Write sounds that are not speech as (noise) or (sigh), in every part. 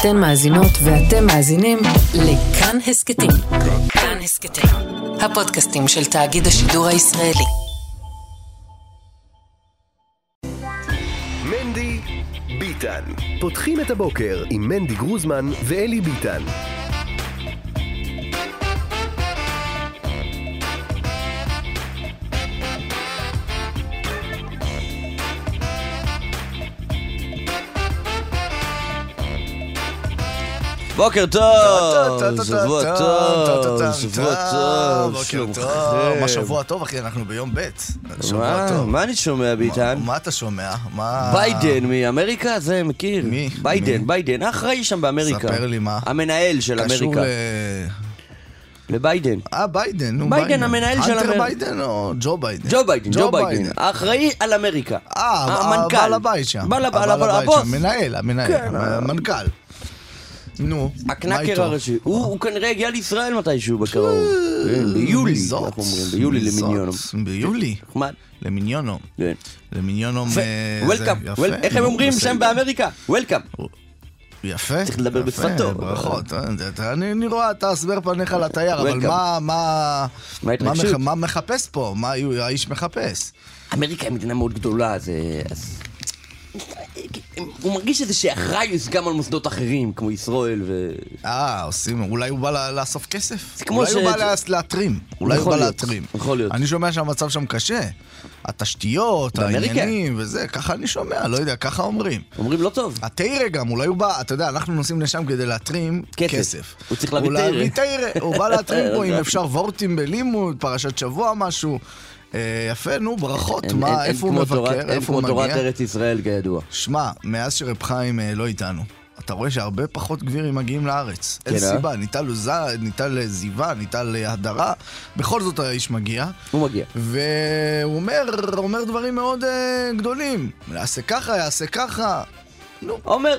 אתן מאזינות ואתם מאזינים לכאן הסכתים. כאן הסכתים, הפודקאסטים של תאגיד השידור הישראלי. מנדי ביטן. פותחים את הבוקר עם מנדי גרוזמן ואלי ביטן. בוקר טוב, שבוע טוב, שבוע טוב, שלומכם. מה שבוע טוב אחי, אנחנו ביום ב', שבוע? טוב. מה אני שומע ביתאן? מה אתה שומע? מה... ביידן מאמריקה? זה מכיר. מי? ביידן? ביידן, האחראי שם באמריקה. ספר לי מה. המנהל של קשור אמריקה. ל... לביידן. אה, ביידן, נו, ביידן, המנהל של אמריקה. ביידן או ג'ו ביידן? ג'ו ביידן, ג'ו ביידן. האחראי על אמריקה. אה, המנכ"ל. בעל הבית שם. בעל הבית, הבעל הבית הבוס. שם, מנהל, המנהל, כן, המנכ"ל. נו, איתו? הראשי. הוא כנראה הגיע לישראל מתישהו בקרוב. כן, ביולי, אנחנו אומרים, ביולי ביזות. למיניונו. ביולי, נחמד. למיניונו. כן. למיניונו... יפה, אה, וולקאם, וול- איך הם אומרים. שם באמריקה? וולקאם. יפה. צריך לדבר בשפתו. ברכות. אה, אני רואה, אתה הסבר פניך לתייר, אבל. מה... מה... מה מחפש פה? מה האיש מחפש? אמריקה היא מדינה מאוד גדולה, זה... הוא מרגיש איזושהי אחריות גם על מוסדות אחרים, כמו ישראל ו... אה, עושים, אולי הוא בא לאסוף כסף? אולי הוא ש- בא לה- להתרים. אולי הוא בא להתרים. יכול להיות. אני שומע שהמצב שם קשה. התשתיות? העניינים וזה, ככה אני שומע, לא יודע, ככה אומרים. אומרים לא טוב. התיירה גם, אולי הוא בא, אתה יודע, אנחנו נוסעים לשם כדי להתרים כסף. הוא צריך. להביא תיירה, הוא בא (laughs) להתרים פה, אם (laughs) אפשר וורטים בלימוד, פרשת שבוע, משהו. אה, יפה, נו, ברכות, אין- אין- מה, אין איפה הוא מבקר, תורת- אין איפה הוא תורת מגיע? ארץ ישראל כידוע. שמע, מאז שרב חיים אה, לא איתנו, אתה רואה שהרבה פחות גבירים מגיעים לארץ. אין כן, אה? סיבה, ניתן לזה, ניתן לזיווה, ניתן להדרה, בכל זאת האיש מגיע. הוא מגיע. והוא אומר, אומר דברים מאוד אה, גדולים. יעשה ככה, יעשה ככה. נו. אומר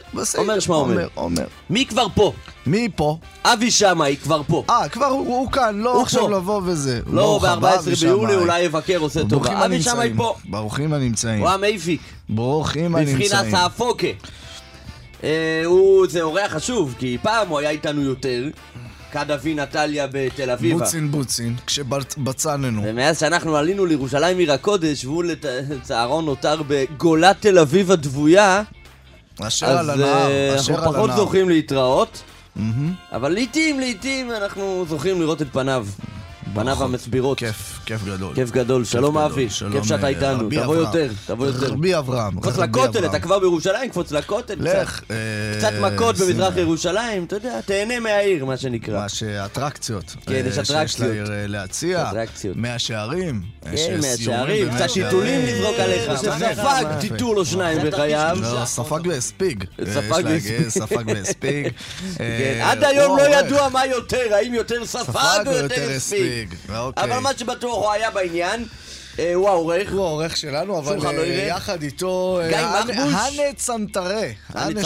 שמה אומר. אומר, אומר. מי כבר פה? מי פה? אבי שמאי כבר פה. אה, כבר הוא, הוא כאן, לא הוא עכשיו פה. לבוא וזה. לא, הבא, ב-14 אבי ביולי. אולי יבקר, עושה טובה. אבי שמאי. פה. ברוכים הנמצאים. הוא המייפיק. ברוכים בבחינת הנמצאים. האפוקה. אה, הוא, זה אורח חשוב, כי פעם הוא היה איתנו יותר. כד אבי נטליה בתל אביב. בוצין בוצין, כשבצננו. ומאז שאנחנו עלינו לירושלים עיר הקודש, והוא לצערו נותר בגולת תל אביב הדבויה, אשר אז על הנהר, אה, אשר אנחנו על פחות הנהר. זוכים להתראות. אבל לעיתים, לעיתים אנחנו זוכים לראות את פניו. פניו. המסבירות. כיף, כיף גדול. כיף גדול, שלום. אבי, כיף שאתה אה, איתנו, תבוא. יותר, תבוא יותר. רבי אברהם. קפוץ לכותל. אתה כבר בירושלים, קפוץ לכותל לך. קצת. אה, מכות במזרח. ירושלים, אתה יודע, תהנה מהעיר, מה שנקרא. מה שאטרקציות. כן, אה, יש שיש אטרקציות. לעיר אה, להציע. אטרקציות. מאה שערים. כן, אה, מהשערים, סיורים קצת טיטולים שערים. לזרוק עליך, אה, יפה. טיטול או שניים בחייו. ספג (laughs) והספיג. אה, ספג והספיג. ספג (laughs) והספיג. כן, אה, עד היום לא. ידוע מה יותר, האם יותר ספג או יותר הספיג. אוקיי. אבל מה שבטוח הוא היה בעניין, הוא העורך. הוא העורך שלנו, אבל לא אה. יחד איתו... אה, גיא הנה- מחבוש. הנה צנטרה. הנה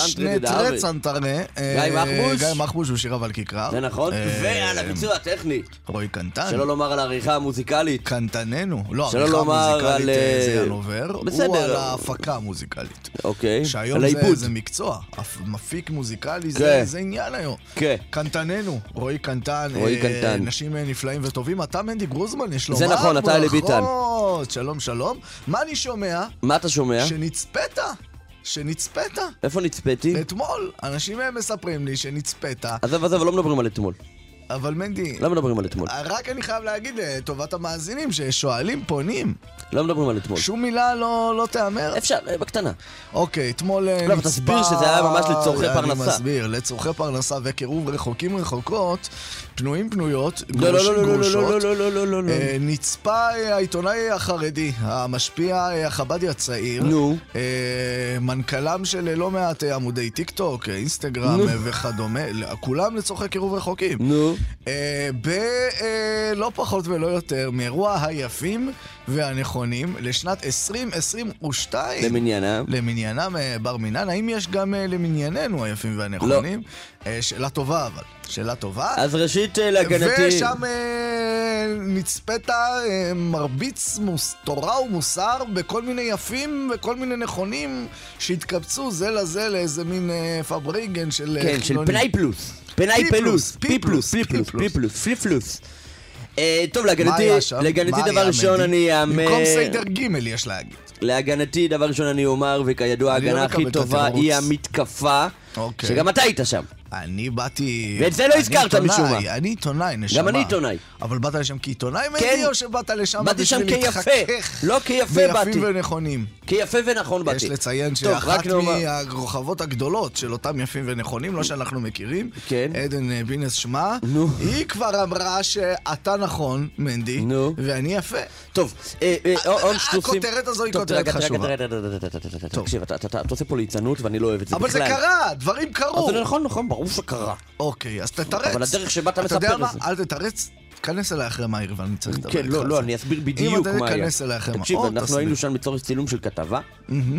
הנה צנטרה. אה, גיא מחבוש. גיא מחבוש שיר אבל כיכר. זה נכון, אה, ועל הביצוע הטכני. רועי קנטן. שלא לומר על העריכה המוזיקלית. קנטננו. לא, שלא עריכה לומר מוזיקלית על, אה, זה אה, ינובר. בסדר. הוא על ההפקה המוזיקלית. אוקיי, שהיום זה, מקצוע, מפיק מוזיקלי כן. זה, עניין היום. כן. קנטננו, רועי קנטן, רועי אה, קנטן. אנשים אה, נפלאים וטובים, אתה מנדי גרוזמן, יש לו זה נכון, אתה אלי ביטן. שלום שלום. מה אני שומע? מה אתה שומע? שנצפית, שנצפית. איפה נצפיתי? אתמול, אנשים אה, מספרים לי שנצפית, עזוב, עזוב, לא מדברים על אתמול. אבל מנדי, לא מדברים על אתמול. רק אני חייב להגיד לטובת המאזינים ששואלים, פונים, לא מדברים על אתמול. שום מילה לא, לא תיאמר. אפשר, אה, בקטנה. אוקיי, אתמול אה, לא, אבל תסביר שזה היה ממש לצורכי פרנסה. אני מסביר, לצורכי פרנסה וקירוב רחוקים רחוקות, פנויים פנויות, לא, לא, גרוש- לא, לא, לא, לא, גרושות. לא, לא, לא, לא, לא. אה, נצפה אה, העיתונאי החרדי, המשפיע אה, החבדי הצעיר, נו. אה, מנכ"לם של לא מעט אה, עמודי טיק טוק, אה, אינסטגרם נו. אה, וכדומה, כולם לצורכי קירוב רחוקים. נו. אה, ב... אה, פחות ולא יותר מאירוע היפים והנכונים לשנת 2022. למניינם. למניינם אה, בר מינן. האם יש גם למנייננו היפים והנכונים? לא. שאלה טובה אבל. שאלה טובה. אז ראשית, להגנתי... ושם נצפית מרביץ מוס, תורה ומוסר בכל מיני יפים וכל מיני נכונים שהתקבצו זה לזה לאיזה מין פבריגן של כן, של פנאי פלוס. פנאי פלוס. פי פלוס. פי פלוס. פי פלוס. פי פלוס. אה, טוב, להגנתי, להגנתי דבר ראשון אני אאמר... במקום סיידר ג' יש להגיד. להגנתי, דבר ראשון אני אומר, וכידוע ההגנה לא הכי מקבל את טובה. היא המתקפה, אוקיי. שגם אתה היית שם. אני באתי... ואת זה לא הזכרת משום מה. אני עיתונאי, נשמה. גם אני עיתונאי. אבל באת לשם כעיתונאי כן. מדי, או שבאת לשם באתי שם כיפה. לא, כיפה באתי. ביפים ונכונים. כיפה ונכון באתי. יש לציין שאחת מהרחבות הגדולות של אותם יפים ונכונים, לא שאנחנו מכירים, כן. עדן אה, בינס שמה, נו. היא כבר אמרה שאתה נכון, מנדי, נו. ואני יפה. טוב, אה, אה, עוד שטוסים. הכותרת הזו היא כותרת רגע, רגע, חשובה. רגע, רגע, רגע, רגע, רגע, רגע, תקשיב, אתה- אתה אתה עושה פה ליצנות ואני לא אוהב את זה אבל בכלל. זה קרה, דברים קרו. אבל זה נכון, נכון, ברור שקרה. אוקיי, אז תתרץ. אבל הדרך שבה אתה אתה יודע מספר מה? את זה. אל תתרץ, תיכנס אליי אחרי מאיר ואני צריך לדבר כן, איתך לא, על לא, זה. אני אסביר אם בדיוק אתה מה היה. תיכנס אליי אחרי תקשיב, אנחנו. היינו שם לצורך צילום של כתבה,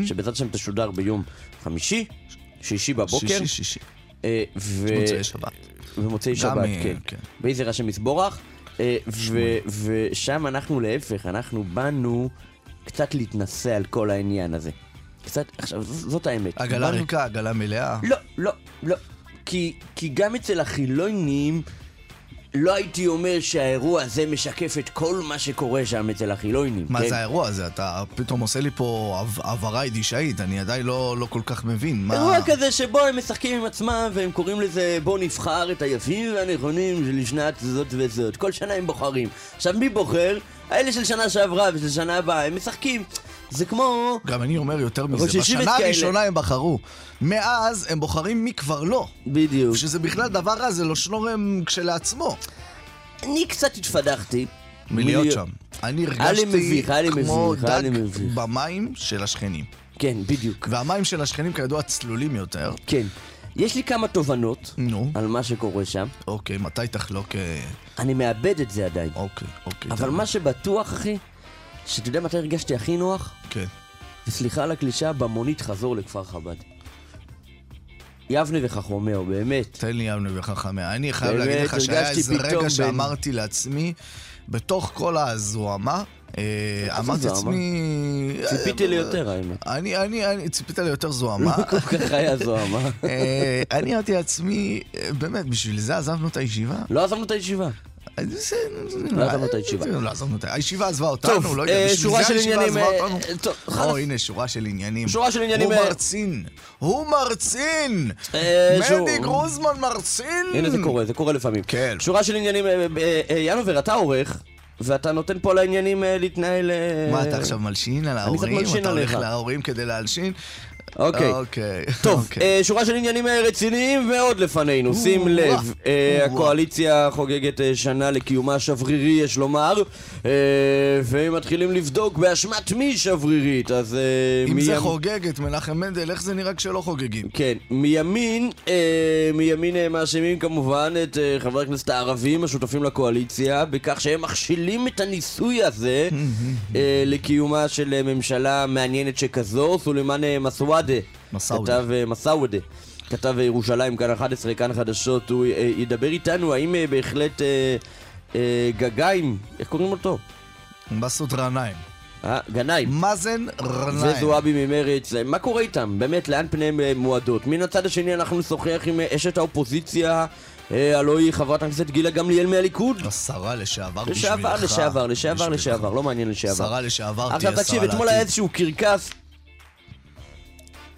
שבעזרת השם תשודר ביום חמישי, שישי בבוקר. שישי, שישי. אה, ו- מוצאי שבת. במוצאי גם, שבת, אה, כן. כן. באיזה רשם מזבורך. ושם אנחנו להפך, אנחנו באנו קצת להתנסה על כל העניין הזה. קצת, עכשיו, זאת האמת. עגלה ריקה, עגלה מלאה. לא, לא, לא. כי, כי גם אצל החילונים, לא הייתי אומר שהאירוע הזה משקף את כל מה שקורה שם אצל החילונים. מה כן? זה האירוע הזה? אתה פתאום עושה לי פה עב- הבהרה יידישאית, אני עדיין לא לא כל כך מבין. מה... אירוע כזה שבו הם משחקים עם עצמם והם קוראים לזה בוא נבחר את היפים והנכונים של שנת זאת וזאת. כל שנה הם בוחרים. עכשיו מי בוחר? האלה של שנה שעברה ושל שנה הבאה, הם משחקים. זה כמו... גם אני אומר יותר מזה, בשנה. הראשונה הם בחרו. מאז הם בוחרים מי כבר לא. בדיוק. שזה בכלל דבר רע, זה לא שנורם כשלעצמו. אני קצת התפדחתי. מלהיות שם. אני הרגשתי מביך, כמו מביך, דג מביך. במים של השכנים. כן, בדיוק. והמים של השכנים כידוע צלולים יותר. כן. יש לי כמה תובנות נו. על מה שקורה שם. אוקיי, מתי תחלוק... אה, אני מאבד את זה עדיין. אוקיי, אוקיי. אבל טוב. מה שבטוח, אחי, שאתה יודע מתי הרגשתי הכי נוח? כן. וסליחה על הקלישה, במונית חזור לכפר חב"ד. יבנה וחכומאו, באמת. תן לי יבנה וחכמיה. אני חייב באמת, להגיד לך שהיה איזה רגע בין- שאמרתי לעצמי, בתוך כל הזוהמה, אה, אמרתי? לעצמי... ציפיתי אה, ליותר, האמת. אני, אני, אני, ציפית ליותר זוהמה. לא כל כך היה זוהמה. (laughs) אה, אני אמרתי לעצמי, באמת, בשביל זה עזבנו את הישיבה? לא עזבנו את הישיבה. לא עזבנו את הישיבה. לא עזבנו את ה... הישיבה עזבה אותנו, לא יודע, אה, בשביל שורה זה של הישיבה עזבה אה, אותנו. או. הנה, שורה של עניינים. שורה של עניינים, הוא אה, מרצין! הוא מרצין! מדי גרוזמן מרצין! הנה זה קורה, זה קורה לפעמים. כן. שורה של עניינים, ינובר, אתה עורך, ואתה נותן פה לעניינים להתנהל... מה, אתה עכשיו מלשין על ההורים? אתה הולך. להורים כדי להלשין? אוקיי. אוקיי. טוב, אוקיי. אה, שורה של עניינים אה, רציניים מאוד לפנינו, שים לב, אה. הקואליציה חוגגת אה, שנה לקיומה השברירי, יש לומר, אה, והם מתחילים לבדוק באשמת מי שברירית, אז... אה, אם מי זה חוגג את מנחם מנדל, איך זה נראה כשלא חוגגים? כן, מימין, אה, מימין אה, מאשימים כמובן את אה, חברי הכנסת הערבים השותפים לקואליציה בכך שהם מכשילים את הניסוי הזה (laughs) אה, לקיומה של ממשלה מעניינת שכזו. סולימאן אה, מסוואדה, מסאודה. כתב אה, מסאודה, כתב אה, ירושלים, כאן 11, כאן חדשות, הוא אה, ידבר איתנו האם אה, בהחלט אה, אה, גגיים, איך קוראים אותו? מסעוד גנאים. אה, גנאים. מאזן גנאים. וזועבי ממרץ, מה קורה איתם? באמת, לאן פניהם אה, מועדות? מן הצד השני אנחנו נשוחח עם אה, אשת האופוזיציה, אה, הלוא היא חברת הכנסת גילה גמליאל מהליכוד. השרה לשעבר בשבילך. לשעבר, לשעבר, לשעבר, לא מעניין לשעבר. שרה לשעבר תהיה עכשיו שרה תקשיב, אתמול היה לעתיד. איזשהו קרקס,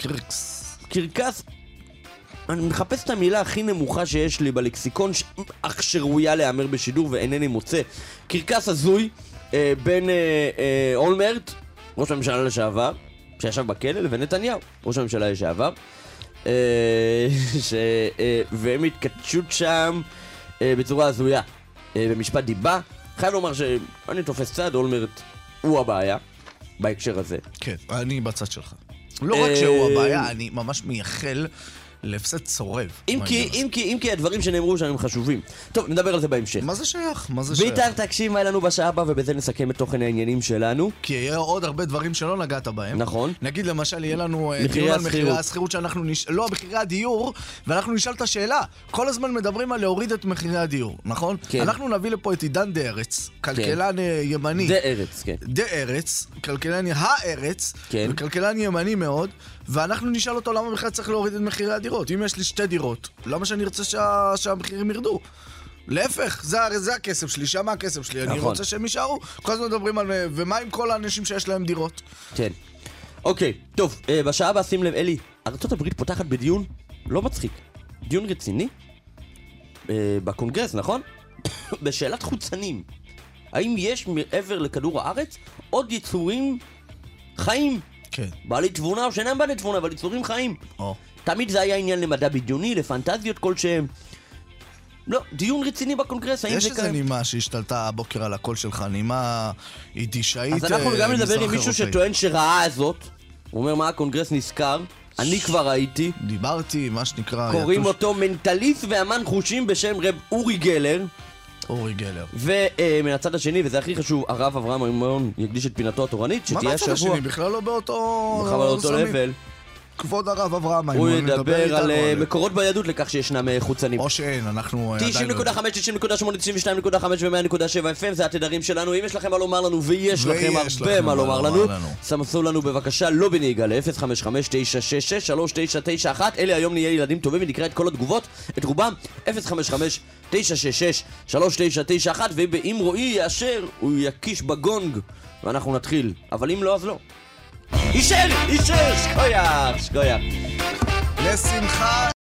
קרקס. קרקס... אני מחפש את המילה הכי נמוכה שיש לי בלקסיקון, אך שראויה להיאמר בשידור ואינני מוצא. קרקס הזוי אה, בין אה, אה, אולמרט, ראש הממשלה לשעבר, שישב בכלא, לבין נתניהו, ראש הממשלה לשעבר. אה, (laughs) ש, אה, והם התכתשות שם אה, בצורה הזויה. במשפט דיבה. חייב לומר שאני תופס צד, אולמרט הוא הבעיה, בהקשר הזה. כן, אני בצד שלך. לא רק אה, שהוא הבעיה, אני ממש מייחל להפסד צורב. אם כי. אם כי, אם כי הדברים שנאמרו שם הם חשובים. טוב, נדבר על זה בהמשך. מה זה שייך? מה זה שייך? ביטן, תקשיב מה לנו בשעה הבאה, ובזה נסכם את תוכן העניינים שלנו. כי יהיה עוד הרבה דברים שלא נגעת בהם. נכון. נגיד למשל, יהיה לנו אה, דיון על מחירי השכירות. שאנחנו נש... לא, מחירי הדיור, ואנחנו נשאל את השאלה. כל הזמן מדברים על להוריד את מחירי הדיור, נכון? כן. אנחנו נביא לפה את עידן דה ארץ, כלכלן אה, ימני. זה ארץ, כן. דה ארץ, כלכלן הארץ, כן. וכלכלן ימני מאוד, ואנחנו נשאל אותו למה בכלל צריך להוריד את מחירי הדירות. אם יש לי שתי דירות, למה שאני ארצה שה... שהמחירים ירדו? להפך, זה, זה הכסף שלי, שם הכסף שלי, אני נכון. רוצה שהם יישארו. כל הזמן מדברים על... ומה עם כל האנשים שיש להם דירות? כן. אוקיי, טוב, אה, בשעה הבאה שים לב, אלי, ארה"ב פותחת בדיון לא מצחיק, דיון רציני, אה, בקונגרס, נכון? (coughs) בשאלת חוצנים. האם יש מעבר לכדור הארץ עוד יצורים חיים, כן. בעלי תבונה או שאינם בעלי תבונה, אבל יצורים חיים? או. תמיד זה היה עניין למדע בדיוני, לפנטזיות כלשהם. לא, דיון רציני בקונגרס, האם יש זה איזה קיים? נימה שהשתלטה הבוקר על הקול שלך, נימה יידישאית אז אנחנו אה, גם נדבר עם מישהו. שטוען שראה זאת. הוא אומר מה הקונגרס נזכר, אני כבר ראיתי. דיברתי, מה שנקרא... קוראים אותו מנטליסט ואמן חושים בשם רב אורי גלר. אורי גלר. ומן הצד השני, וזה הכי חשוב, הרב אברהם מימון יקדיש את פינתו התורנית, מה שתהיה מהצד השבוע. השני? בכלל לא באותו... בכלל על אותו סמים. לבל. כבוד הרב אברהם הוא ידבר על אה, על- מקורות ביהדות לכך שישנם אה, חוצנים. או שאין, אנחנו... עדיין לא 90.5, 90.8, 92.5 ו-100.7 FM זה התדרים שלנו. אם יש לכם מה לומר לנו, ויש לכם הרבה מה לומר לנו. סמסו לנו בבקשה לא בנהיגה ל-055-966-3991. אלה היום נהיה ילדים טובים ונקרא את כל התגובות, את רובם, 055-966-3991, ואם רועי יאשר, הוא יקיש בגונג, ואנחנו נתחיל. אבל אם לא, אז לא. אישר! אישר! שכוייח! שכוייח. לשמחה.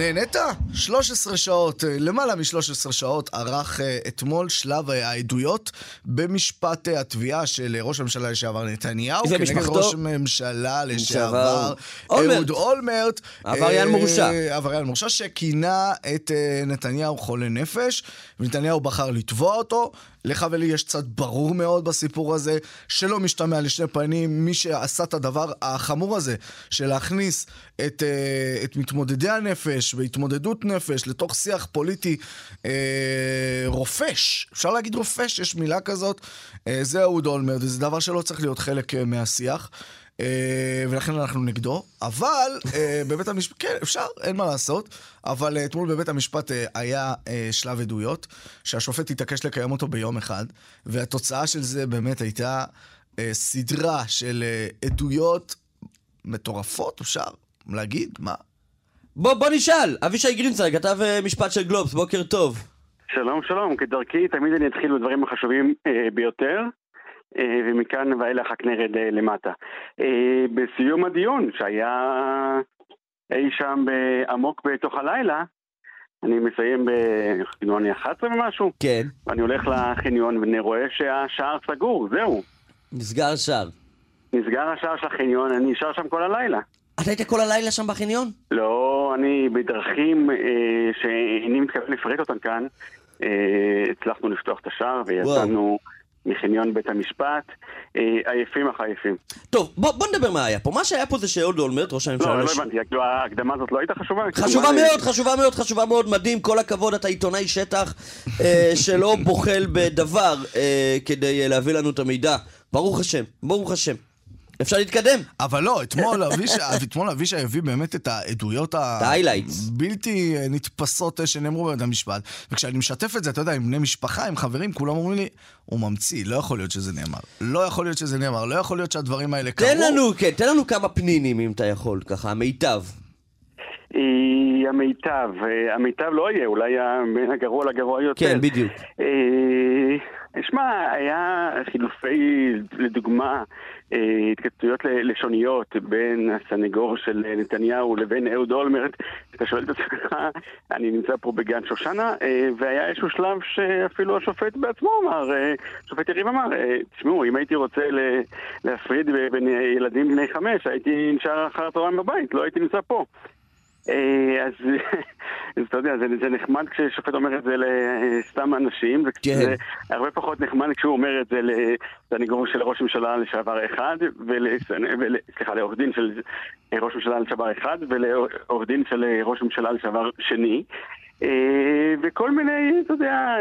נהנית? 13 שעות, אה, למעלה מ-13 שעות ערך אה, אתמול שלב העדויות במשפט אה, התביעה של ראש הממשלה לשעבר נתניהו כנגד ומשפחתו. ראש הממשלה לשעבר. אהוד אולמרט. עבריין מורשע. עבריין מורשע שכינה את נתניהו חולה נפש, ונתניהו בחר לתבוע אותו. לך ולי יש צד ברור מאוד בסיפור הזה, שלא משתמע לשני פנים. מי שעשה את הדבר החמור הזה, של להכניס את, אה, את מתמודדי הנפש והתמודדות נפש לתוך שיח פוליטי אה, רופש, אפשר להגיד רופש, יש מילה כזאת, אה, זה אהוד אולמרט, וזה דבר שלא צריך להיות חלק אה, מהשיח. אה, ולכן אנחנו נגדו, אבל אה, בבית המשפט, כן, אפשר, אין מה לעשות, אבל אה, אתמול בבית המשפט היה שלב עדויות, שהשופט התעקש לקיים אותו ביום אחד, והתוצאה של זה באמת הייתה סדרה של עדויות מטורפות, אפשר להגיד, מה? בוא, בוא נשאל, אבישי גרינצייג, כתב משפט של גלובס, בוקר טוב. שלום, שלום. כדרכי, תמיד אני אתחיל בדברים החשובים אה, ביותר, ומכאן ואילך רק נרד אה, למטה. אה, בסיום הדיון, שהיה אי שם עמוק בתוך הלילה, אני מסיים בחניון 11 ומשהו, כן. ואני הולך לחניון ואני רואה שהשער סגור, זהו. נסגר שער. נסגר השער של החניון, אני נשאר שם כל הלילה. אתה היית כל הלילה שם בחניון? לא, אני בדרכים אה, שאיני מתכוון לפרט אותן כאן, אה, הצלחנו לפתוח את השער ויצאנו מחניון בית המשפט, אה, עייפים אך עייפים. טוב, בוא, בוא נדבר מה היה פה. מה שהיה פה זה שאהוד אולמרט, ראש הממשלה... לא, לא הבנתי, כאילו, ההקדמה הזאת לא הייתה חשובה? חשובה כאילו, מה, מאוד, חשובה מאוד, חשובה מאוד, מדהים, כל הכבוד, אתה עיתונאי שטח אה, (laughs) שלא בוחל בדבר אה, כדי להביא לנו את המידע. ברוך השם, ברוך השם. אפשר להתקדם. אבל לא, אתמול אבישי, (laughs) אבישי הביא באמת את העדויות. הבלתי נתפסות שנאמרו בבית המשפט. וכשאני משתף את זה, אתה יודע, עם בני משפחה, עם חברים, כולם אומרים לי, הוא ממציא, לא יכול להיות שזה נאמר. לא יכול להיות שזה נאמר, לא יכול להיות שהדברים האלה קרו. תן לנו, כן, תן לנו כמה פנינים אם אתה יכול, ככה, המיטב. היא המיטב, אה, המיטב לא יהיה, אולי בין (laughs) הגרוע לגרוע יותר. כן, בדיוק. אה, שמע, היה חילופי, לדוגמה, אה, התכתבויות ל- לשוניות בין הסנגור של נתניהו לבין אהוד אולמרט. אתה שואל את עצמך, אני נמצא פה בגן שושנה, אה, והיה איזשהו שלב שאפילו השופט בעצמו אמר, אה, השופט יריב אמר, אה, תשמעו, אם הייתי רוצה להפריד בין ילדים בני חמש, הייתי נשאר אחר הצהריים בבית, לא הייתי נמצא פה. אה, אז אז (laughs) אתה יודע, זה, זה נחמד כששופט אומר את זה לסתם אנשים, זה, כן. זה הרבה פחות נחמד כשהוא אומר את זה לסניגור של ראש ממשלה לשעבר אחד, ול, ול, סליחה, לעורך דין של ראש ממשלה לשעבר אחד, ולעורך דין של ראש ממשלה לשעבר שני, אה, וכל מיני, אתה יודע,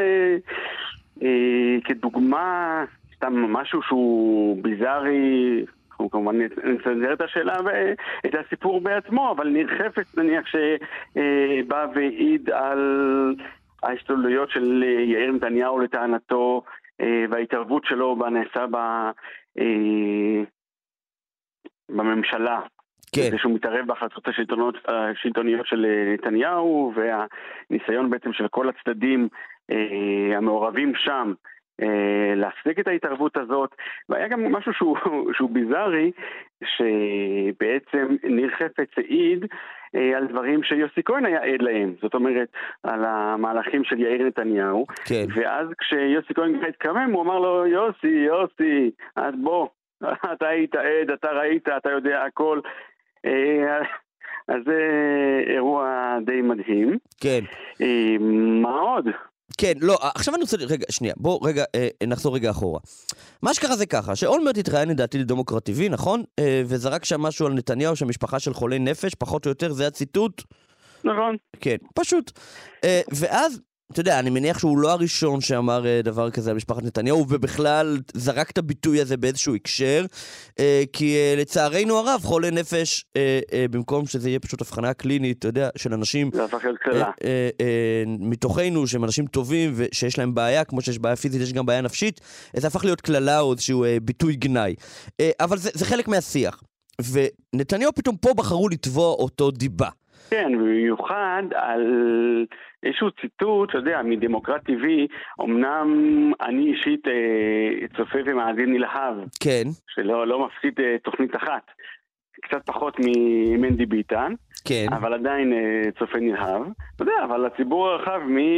אה, כדוגמה, סתם משהו שהוא ביזארי, אנחנו כמובן נסנזר את השאלה ואת הסיפור בעצמו, אבל ניר חפץ נניח שבא והעיד על ההשתוללויות של יאיר נתניהו לטענתו וההתערבות שלו בנעשה ב... בממשלה. כן. זה שהוא מתערב בהחלטות השלטונות, השלטוניות של נתניהו והניסיון בעצם של כל הצדדים אה, המעורבים שם אה, להפסיק את ההתערבות הזאת, והיה גם משהו שהוא, (laughs) שהוא ביזארי, שבעצם ניר חפץ העיד אה, על דברים שיוסי כהן היה עד להם, זאת אומרת, על המהלכים של יאיר נתניהו, כן. ואז כשיוסי כהן התקמם, הוא אמר לו, יוסי, יוסי, אז בוא, (laughs) אתה היית עד, אתה ראית, אתה יודע הכל. אה, אז זה אירוע די מדהים. כן. מה עוד? כן, לא, עכשיו אני רוצה, רגע, שנייה, בוא רגע, אה, נחזור רגע אחורה. מה שקרה זה ככה, שאולמרט התראיין לדעתי לדמוקרט TV, נכון? אה, וזרק שם משהו על נתניהו, שהמשפחה של חולי נפש, פחות או יותר, זה הציטוט. נכון. כן, פשוט. אה, ואז אתה יודע, אני מניח שהוא לא הראשון שאמר uh, דבר כזה על משפחת נתניהו, ובכלל זרק את הביטוי הזה באיזשהו הקשר, uh, כי uh, לצערנו הרב, חולי נפש, uh, uh, במקום שזה יהיה פשוט הבחנה קלינית, אתה יודע, של אנשים... זה הפך להיות uh, מתוכנו, שהם אנשים טובים ושיש להם בעיה, כמו שיש בעיה פיזית, יש גם בעיה נפשית, זה הפך להיות קללה או איזשהו uh, ביטוי גנאי. Uh, אבל זה, זה חלק מהשיח. ונתניהו פתאום פה בחרו לתבוע אותו דיבה. כן, במיוחד על איזשהו ציטוט, אתה יודע, מדמוקרט TV, אמנם אני אישית אה, צופה ומאזין נלהב. כן. שלא לא מפסיד אה, תוכנית אחת. קצת פחות ממנדי ביטן. כן. אבל עדיין אה, צופה נלהב. אתה יודע, אבל הציבור הרחב, מי...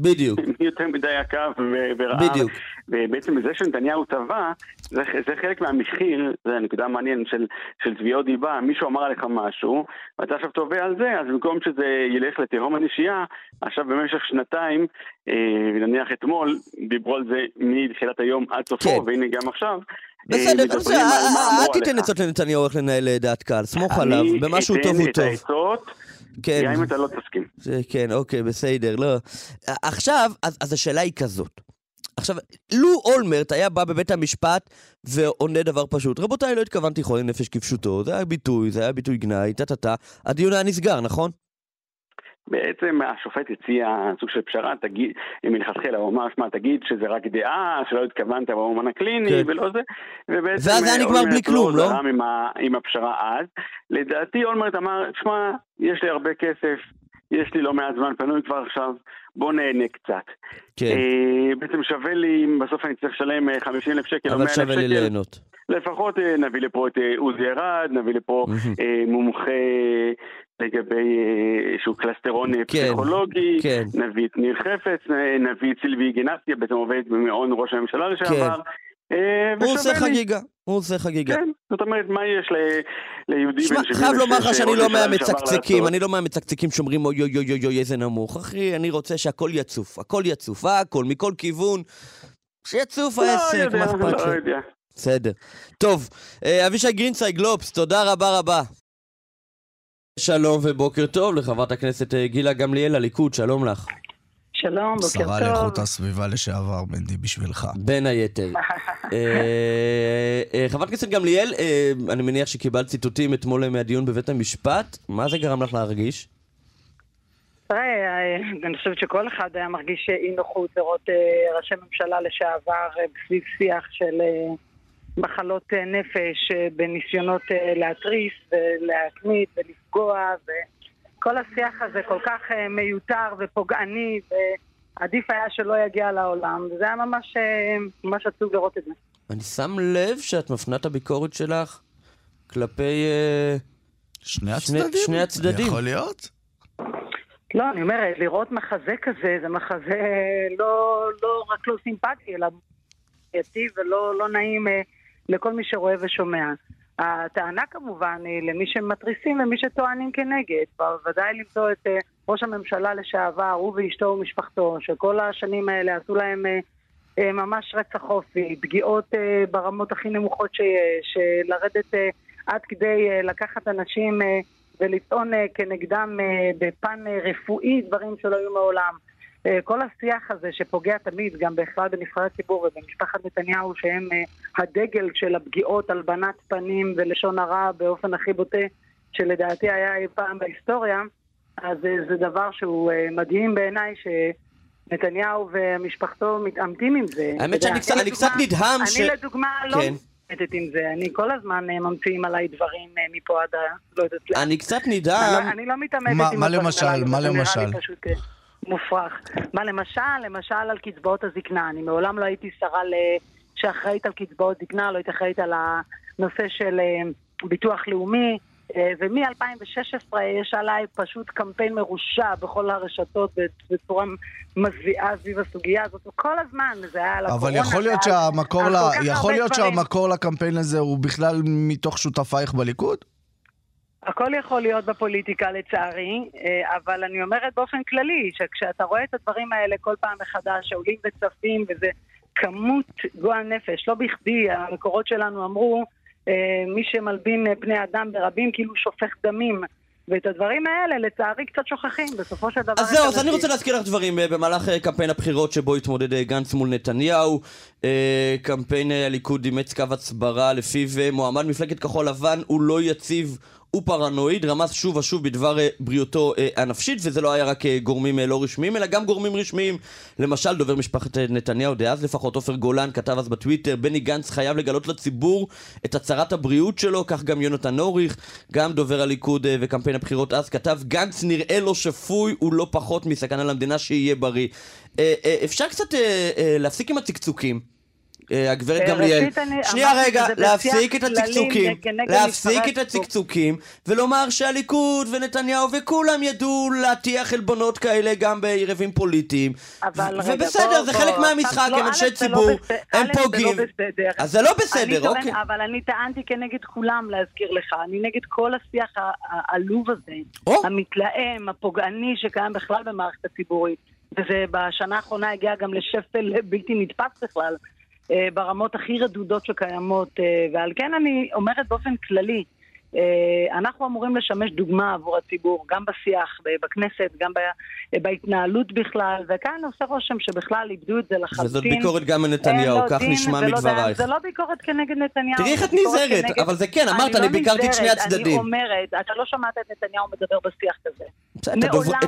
בדיוק. (laughs) מי יותר מדי עקב ורעב. בדיוק. ובעצם זה שנתניהו טבע, זה, זה חלק מהמחיר, זו נקודה מעניינת של, של תביעות דיבה, מישהו אמר עליך משהו, ואתה עכשיו תובע על זה, אז במקום שזה ילך לתהום הנשייה, עכשיו במשך שנתיים, אה, נניח אתמול, דיברו על זה מתחילת היום עד סופו, כן. והנה גם עכשיו. בסדר, בסדר, אל תיתן עצות לנתניהו איך לנהל דעת קהל, סמוך עליו, במה שהוא טוב הוא טוב. אני אתן את העצות. כן. גם אם אתה לא תסכים. כן, אוקיי, בסדר, לא. עכשיו, אז, אז השאלה היא כזאת. עכשיו, לו אולמרט היה בא בבית המשפט ועונה דבר פשוט, רבותיי, לא התכוונתי חולי נפש כפשוטו, זה היה ביטוי, זה היה ביטוי גנאי, טה-טה-טה, הדיון היה נסגר, נכון? בעצם השופט הציע סוג של פשרה, תגיד, מלכתחילה הוא אמר, שמע, תגיד שזה רק דעה, שלא התכוונת באומן הקליני כן. ולא זה, ובעצם... ואז היה נגמר בלי כלום, לא? עם, ה, עם הפשרה אז. לדעתי אולמרט אמר, שמע, יש לי הרבה כסף, יש לי לא מעט זמן פנוי כבר עכשיו, בוא נהנה קצת. כן. אה, בעצם שווה לי, אם בסוף אני צריך לשלם 50 אלף שקל או 100 אלף שקל. אבל שווה לי ליהנות. לפחות אה, נביא לפה את אה, עוזי ארד, נביא לפה אה, מומחה לגבי איזשהו קלסטרון כן, פסיכולוגי, כן. נביא את ניר חפץ, נביא את סילבי גינסטיה, בעצם עובד במעון ראש הממשלה לשעבר. אה, הוא עושה. חגיגה, הוא עושה חגיגה. כן, זאת אומרת, מה יש ליהודי בן 76 חייב לומר לך שאני לא מהמצקצקים? אני לא מהמצקצקים שאומרים אוי אוי אוי אוי איזה נמוך. אחי, אני רוצה שהכל יצוף, הכל יצוף, הכל, מכל כיוון. שיצוף לא העסק, מה אכפת לא לי? יודע. בסדר. טוב, אה, אבישי גרינצייג, גלובס, תודה רבה רבה. שלום ובוקר טוב לחברת הכנסת אה, גילה גמליאל, הליכוד, שלום לך. שלום, בוקר שרה טוב. לאיכות הסביבה לשעבר, מנדי, בשבילך. בין היתר. (laughs) אה, אה, חברת הכנסת גמליאל, אה, אני מניח שקיבלת ציטוטים אתמול אה, מהדיון בבית המשפט, מה זה גרם לך להרגיש? תראה, אה, אני חושבת שכל אחד היה מרגיש אי נוחות לראות אה, ראשי ממשלה לשעבר אה, סביב שיח של אה, מחלות אה, נפש אה, בניסיונות אה, להתריס ולהתמיד ולפגוע וכל השיח הזה כל כך אה, מיותר ופוגעני ועדיף היה שלא יגיע לעולם וזה היה ממש, אה, ממש עצוב לראות את זה. אני שם לב שאת מפנה את הביקורת שלך כלפי... אה, שני שני- הצדדים? שני הצדדים. יכול להיות? לא, אני אומרת, לראות מחזה כזה, זה מחזה לא, לא רק לא סימפטי, אלא בעייתי ולא לא נעים אה, לכל מי שרואה ושומע. הטענה כמובן היא למי שמתריסים ומי שטוענים כנגד. בוודאי למצוא את אה, ראש הממשלה לשעבר, הוא ואשתו ומשפחתו, שכל השנים האלה עשו להם אה, אה, ממש רצח אופי, פגיעות אה, ברמות הכי נמוכות שיש, אה, לרדת אה, עד כדי אה, לקחת אנשים אה, ולטעון אה, כנגדם אה, בפן אה, רפואי דברים שלא היו מעולם. אה, כל השיח הזה שפוגע תמיד, גם בכלל בנבחרי ציבור ובמשפחת נתניהו, שהם אה, הדגל של הפגיעות, הלבנת פנים ולשון הרע באופן הכי בוטה, שלדעתי היה אי פעם בהיסטוריה, אז אה, זה דבר שהוא מדהים בעיניי, שנתניהו ומשפחתו מתעמתים עם זה. האמת שאני קצת- אני קצת נדהם ש- אני לדוגמה לא כן. מתעמתת עם זה, אני כל הזמן ממציאים עליי דברים מפה עד ה... לא יודעת. אני קצת נדהם. לא- אני לא מתעמתת מה- עם מה למשל? מה למשל? מופרך. מה למשל? למשל על קצבאות הזקנה. אני מעולם לא הייתי שרה ל... שאחראית על קצבאות זקנה, לא הייתי אחראית על הנושא של אה, ביטוח לאומי. אה, ומ-2016 יש עליי פשוט קמפיין מרושע בכל הרשתות בצורה מזוויעה סביב הסוגיה הזאת. כל הזמן זה היה על הקורונה. אבל יכול להיות שהמקור על ל- כל כך יכול להיות. שהמקור לקמפיין הזה הוא בכלל מתוך שותפייך בליכוד? הכל יכול להיות בפוליטיקה לצערי, אה, אבל אני אומרת באופן כללי, שכשאתה רואה את הדברים האלה כל פעם מחדש, שעולים וצפים, וזה כמות גועל נפש, לא בכדי המקורות שלנו אמרו, אה, מי שמלבין אה, פני אדם ברבים כאילו שופך דמים. ואת הדברים האלה, לצערי, קצת שוכחים. בסופו של דבר... אז זהו, אז אני רוצה להזכיר לך דברים אה, במהלך אה, קמפיין הבחירות שבו התמודד אה, גנץ מול נתניהו. אה, קמפיין אה, הליכוד אימץ קו הצברה לפיו אה, מועמד מפלגת כחול לבן הוא לא יציב. הוא פרנואיד, רמז שוב ושוב בדבר אה, בריאותו אה, הנפשית, וזה לא היה רק אה, גורמים לא רשמיים, אלא גם גורמים רשמיים. למשל, דובר משפחת נתניהו דאז לפחות, עופר גולן, כתב אז בטוויטר, בני גנץ חייב לגלות לציבור את הצהרת הבריאות שלו, כך גם יונתן אוריך, גם דובר הליכוד וקמפיין הבחירות אז, כתב, גנץ נראה לו שפוי, הוא לא פחות מסכנה למדינה, שיהיה בריא. אפשר קצת להפסיק עם הצקצוקים. אה, הגברת אה, גמליאל, שנייה רגע, להפסיק את הצקצוקים, להפסיק את. הצקצוקים, ולומר שהליכוד ונתניהו וכולם ידעו להטיח עלבונות כאלה גם ביריבים פוליטיים. ובסדר, זה חלק מהמשחק, לא, הם אנשי לא ציבור, הם לא פוגעים. אז זה לא בסדר, אוקיי. אבל אני טענתי כנגד כולם, להזכיר לך. אני נגד כל השיח העלוב הזה. המתלהם, הפוגעני שקיים בכלל במערכת הציבורית. וזה בשנה האחרונה הגיע גם לשפל בלתי נתפס בכלל, ברמות הכי רדודות שקיימות. אה, ועל כן אני אומרת באופן כללי, אה, אנחנו אמורים לשמש דוגמה עבור הציבור, גם בשיח, בכנסת, גם ב- בהתנהלות בכלל, וכאן עושה רושם שבכלל איבדו את זה לחלוטין. וזאת ביקורת גם לו כך דין נשמע. מדברייך. זה לא ביקורת כנגד נתניהו. תראי איך את נזהרת, כנגד- אבל זה כן, אמרת, לא אני ביקרתי את שני הצדדים. אני אומרת, אתה לא שמעת את נתניהו מדבר בשיח כזה. את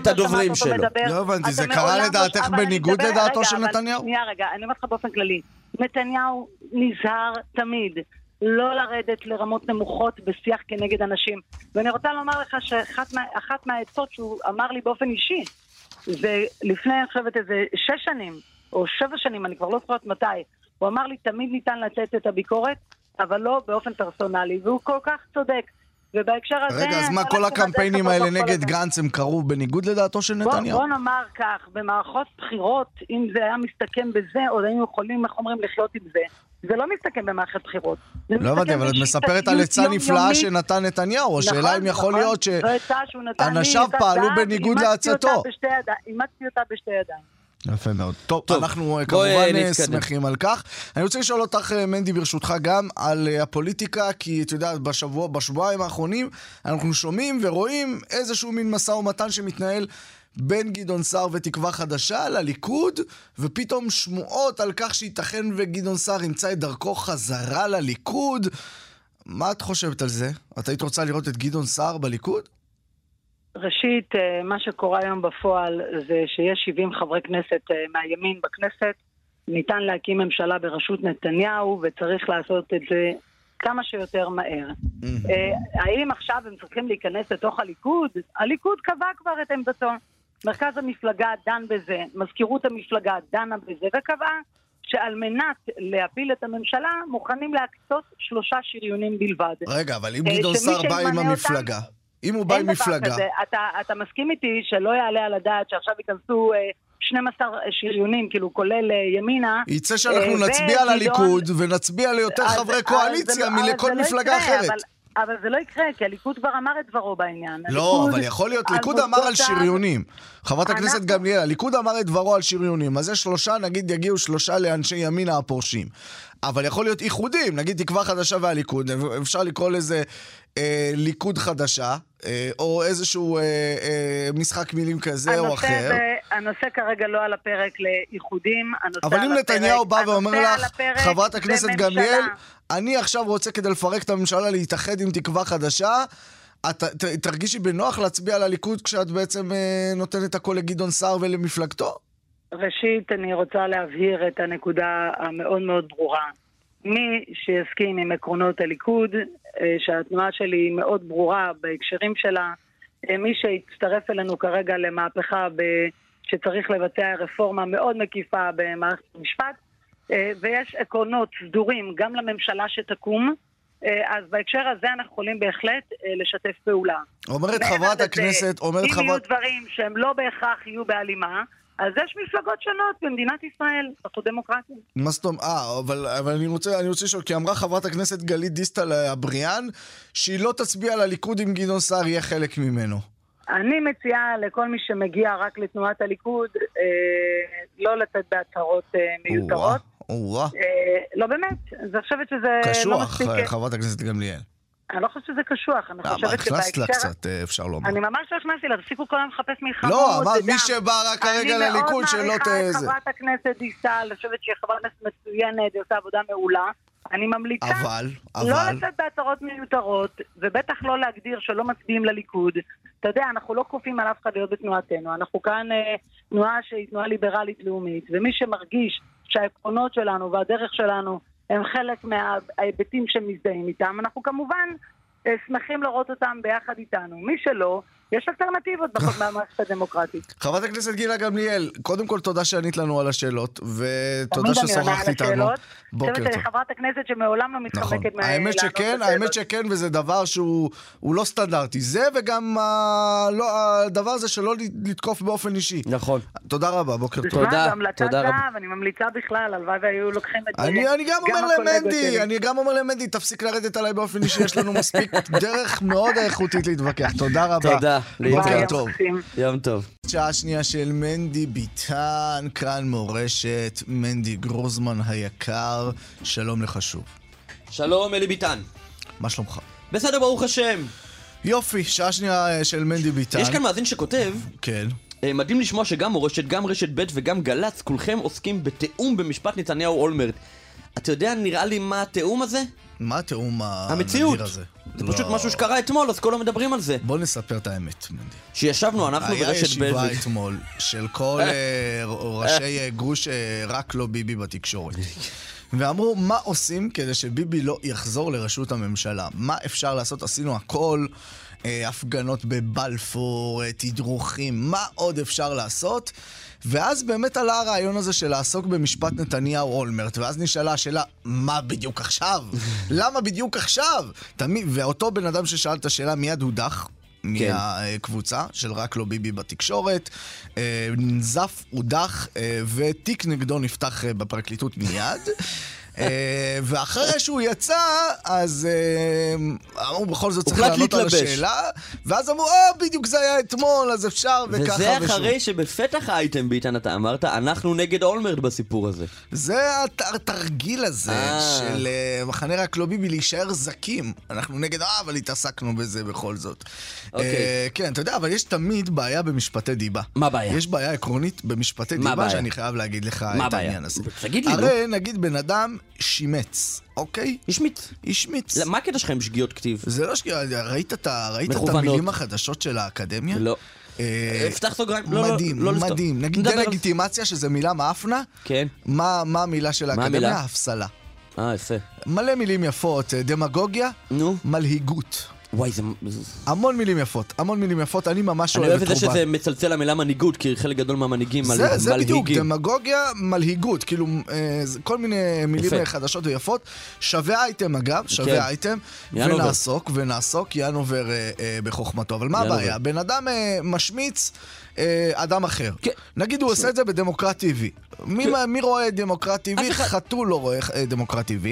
לא הדוברים שלו. לא הבנתי, זה קרה לא- לדעתך בניגוד לדעתו של נתניהו? שנייה רגע, אני אומרת לך באופן כללי. נתניהו נזהר תמיד. לא לרדת לרמות נמוכות בשיח כנגד אנשים. ואני רוצה לומר לך שאחת מה, מהעצות שהוא אמר לי באופן אישי, זה לפני, אני חושבת, איזה שש שנים, או שבע שנים, אני כבר לא זוכרת מתי, הוא אמר לי, תמיד ניתן לתת את הביקורת, אבל לא באופן פרסונלי, והוא כל כך צודק. ובהקשר הזה... רגע, אז מה, כל הקמפיינים האלה נגד. גנץ הם קרו בניגוד לדעתו של נתניהו? בוא נאמר כך, במערכות בחירות, אם זה היה מסתכם בזה, עוד היינו יכולים, איך אומרים, לחיות עם זה. זה לא מסתכם במערכת בחירות. לא הבנתי, אבל את מספרת על עצה נפלאה. שנתן נתניהו, השאלה נכון, אם יכול נכון. להיות שאנשיו פעלו בניגוד לעצתו. אימצתי אותה בשתי ידיים. יפה מאוד. טוב, טוב, אנחנו כמובן אה. שמחים על כך. אני רוצה לשאול אותך, אה, מנדי, ברשותך, גם על אה, הפוליטיקה, כי את יודעת, בשבוע, בשבועיים האחרונים אנחנו שומעים ורואים איזשהו מין משא ומתן שמתנהל בין גדעון סער ותקווה חדשה לליכוד, ופתאום שמועות על כך שייתכן וגדעון סער ימצא את דרכו חזרה לליכוד. מה את חושבת על זה? את היית רוצה לראות את גדעון סער בליכוד? ראשית, אה, מה שקורה היום בפועל זה שיש 70 חברי כנסת אה, מהימין בכנסת, ניתן להקים ממשלה בראשות נתניהו, וצריך לעשות את זה כמה שיותר מהר. אה, האם עכשיו הם צריכים להיכנס לתוך הליכוד? הליכוד קבע כבר את עמדתו. מרכז המפלגה דן בזה, מזכירות המפלגה דנה בזה, וקבעה שעל מנת להפיל את הממשלה מוכנים להקצות שלושה שריונים בלבד. רגע, אבל אם אה, גדעון סער בא עם שימנה אותם- המפלגה, אם הוא בא עם מפלגה, כזה. אתה, אתה מסכים איתי שלא יעלה על הדעת שעכשיו ייכנסו אה, 12 שריונים, כאילו כולל אה, ימינה. יצא שאנחנו אה, נצביע על וגדעון- הליכוד ונצביע ליותר אז- חברי אבל קואליציה לא- מלכל זה לא מפלגה יקרה, אחרת. אבל- אבל זה לא יקרה, כי הליכוד כבר אמר את דברו בעניין. לא, הליכוד אבל יכול להיות, ליכוד אמר על שריונים. חברת הכנסת גמליאל, הליכוד אמר את דברו על שריונים, אז יש שלושה, נגיד יגיעו שלושה לאנשי ימינה הפורשים. אבל יכול להיות איחודים, נגיד תקווה חדשה והליכוד, אפשר לקרוא לזה אה, ליכוד חדשה, אה, או איזשהו אה, אה, משחק מילים כזה או הנושא אחר. זה- הנושא כרגע לא על הפרק לאיחודים, הנושא אבל על אם הפרק- נתניהו בא ואומר לך, חברת הכנסת. גמליאל, אני עכשיו רוצה כדי לפרק את הממשלה להתאחד עם תקווה חדשה, את תרגישי בנוח להצביע על הליכוד כשאת בעצם אה, נותנת הכל לגדעון סער ולמפלגתו? ראשית, אני רוצה להבהיר את הנקודה המאוד מאוד ברורה. מי שיסכים עם עקרונות הליכוד, אה, שהתנועה שלי היא מאוד ברורה בהקשרים שלה, אה, מי שיצטרף אלינו כרגע למהפכה ב- שצריך לבצע רפורמה מאוד מקיפה במערכת המשפט, ויש עקרונות סדורים גם לממשלה שתקום, אה, אז בהקשר הזה אנחנו יכולים בהחלט אה, לשתף פעולה. אומרת חברת הכנסת, אומרת אם יהיו חברת... דברים שהם לא בהכרח יהיו בהלימה, אז יש מפלגות שונות במדינת ישראל, אנחנו דמוקרטים. מה זאת אומרת? אה, אבל, אבל אני רוצה, אני רוצה לשאול, כי אמרה חברת הכנסת גלית דיסטל אבריאן, שהיא לא תצביע על הליכוד אם גדעון סער יהיה חלק ממנו. אני מציעה לכל מי שמגיע רק לתנועת הליכוד, אה, לא לצאת בהצהרות אה, מיותרות. אה, לא באמת, אני חושבת שזה לא קשוח, מספיק... אה, חברת הכנסת גמליאל. אני לא חושבת שזה קשוח, אני למה? חושבת הכנסת לה שבהקשר... קצת, אה, אפשר לומר. אני ממש לא הכנסתי לה, תפסיקו כל היום לחפש מלחמות. לא, אמרת ודם. מי שבא רק כרגע לליכוד, שלא אני מאוד. מעריכה את. חברת הכנסת דיסטל, אני חושבת שהיא חברת כנסת מצוינת, היא עושה עבודה מעולה. אני ממליצה אבל, לא אבל... לצאת בהצהרות מיותרות, ובטח לא להגדיר שלא מצביעים לליכוד. אתה יודע, אנחנו לא כופים על אף אחד להיות בתנועתנו. אנחנו כאן אה, תנועה שהיא תנועה ליברלית לאומית, ומי שמרגיש שהעקרונות שלנו והדרך שלנו הם חלק מההיבטים שמזדהים איתם, אנחנו כמובן אה, שמחים לראות אותם ביחד איתנו. מי שלא, יש אלטרנטיבות (laughs) בחוק מהמערכת הדמוקרטית. חברת הכנסת גילה גמליאל, קודם כל תודה שענית לנו על השאלות, ותודה ששוחחת איתנו. בוקר טוב. חברת הכנסת שמעולם לא נכון. מתחמקת מה- האמת שכן. האמת שכן, וזה דבר שהוא הוא לא סטנדרטי. זה וגם לא, הדבר הזה שלא לתקוף באופן אישי. נכון. תודה רבה, בוקר טוב. תודה, תודה, רבה. אני ממליצה בכלל, הלוואי והיו לוקחים את זה. אני, גם אומר למנדי. אני גם אומר למנדי, תפסיק לרדת עליי באופן אישי, יש לנו מספיק דרך מאוד איכותית להתווכח. תודה רבה. תודה, ביי, בוקר להתראות. יום טוב. שעה שנייה של מנדי ביטן, כאן מורשת, מנדי גרוזמן היקר, שלום לך שוב. שלום, אלי ביטן. מה שלומך? בסדר, ברוך השם. יופי, שעה שנייה אה, של מנדי ביטן. יש כאן מאזין שכותב, כן. אה, מדהים לשמוע שגם מורשת, גם רשת ב' וגם גל"צ, כולכם עוסקים בתיאום במשפט נתניהו אולמרט. אתה יודע, נראה לי מה התיאום הזה? מה התיאום המציאות. הנדיר הזה? זה פשוט לא. משהו שקרה אתמול, אז כולם מדברים על זה. בוא נספר את האמת, מנדי. שישבנו, אנחנו היה ורשת ב' ישיבה אתמול של כל אה, ראשי אה, גוש אה, רק לא ביבי בתקשורת. ואמרו, מה עושים כדי שביבי לא יחזור לראשות הממשלה? מה אפשר לעשות? עשינו הכל, הפגנות בבלפור, תדרוכים, מה עוד אפשר לעשות? ואז באמת עלה הרעיון הזה של לעסוק במשפט נתניהו-אולמרט, ואז נשאלה השאלה, מה בדיוק עכשיו? (laughs) למה בדיוק עכשיו? תמיד, ואותו בן אדם ששאל את השאלה מיד הודח. מהקבוצה של רק לא ביבי בתקשורת. אה, ננזף, הודח, אה, ותיק נגדו נפתח אה, בפרקליטות מיד. (laughs) אה, ואחרי שהוא יצא, אז אה, אמרו בכל זאת צריך לענות על. השאלה, ואז אמרו, אה, בדיוק זה היה אתמול, אז אפשר, וככה וזה ושוב. אחרי שבפתח האייטם, ביטן, אתה אמרת, אנחנו נגד אולמרט בסיפור הזה. זה הת- התרגיל הזה אה. של מחנה רק לא ביבי להישאר זכים. אנחנו נגד, אה, אבל התעסקנו בזה בכל זאת. אוקיי. כן, אתה יודע, אבל יש תמיד בעיה במשפטי דיבה. מה הבעיה? יש בעיה עקרונית במשפטי דיבה? שאני חייב להגיד לך את? העניין הזה. תגיד לי. הרי נגיד בן אדם שימץ, אוקיי? השמיץ. השמיץ. מה הקטע שלך עם שגיאות כתיב? זה לא שגיאה, ראית את. המילים החדשות של האקדמיה? לא. אה, אפתח סוגריים. לא, לא, מדהים, לא. מדהים. נגיד דה-לגיטימציה, שזה מילה מאפנה, כן. מה המילה של האקדמיה? הפסלה. אה, יפה. מלא מילים יפות, אה, דמגוגיה, נו. מלהיגות. וואי, זה... המון מילים יפות, המון מילים יפות, אני ממש אני אוהב אוהב את את זה רובן. שזה מצלצל למילה מנהיגות, כי חלק גדול מהמנהיגים זה, זה בדיוק, מלהיגים. דמגוגיה, מלהיגות, כאילו, אה, כל מיני מילים יפה. חדשות ויפות. שווה אייטם אגב, שווה כן. אייטם, ינובר. ונעסוק, ונעסוק, ינובר אה, אה, בחוכמתו. אבל מה. הבעיה? בן אדם אה, משמיץ אה, אדם אחר. כן. נגיד הוא עושה את זה בדמוקרט TV. מי, כן. מי רואה דמוקרט TV? חתול לא רואה אה, דמוקרט TV.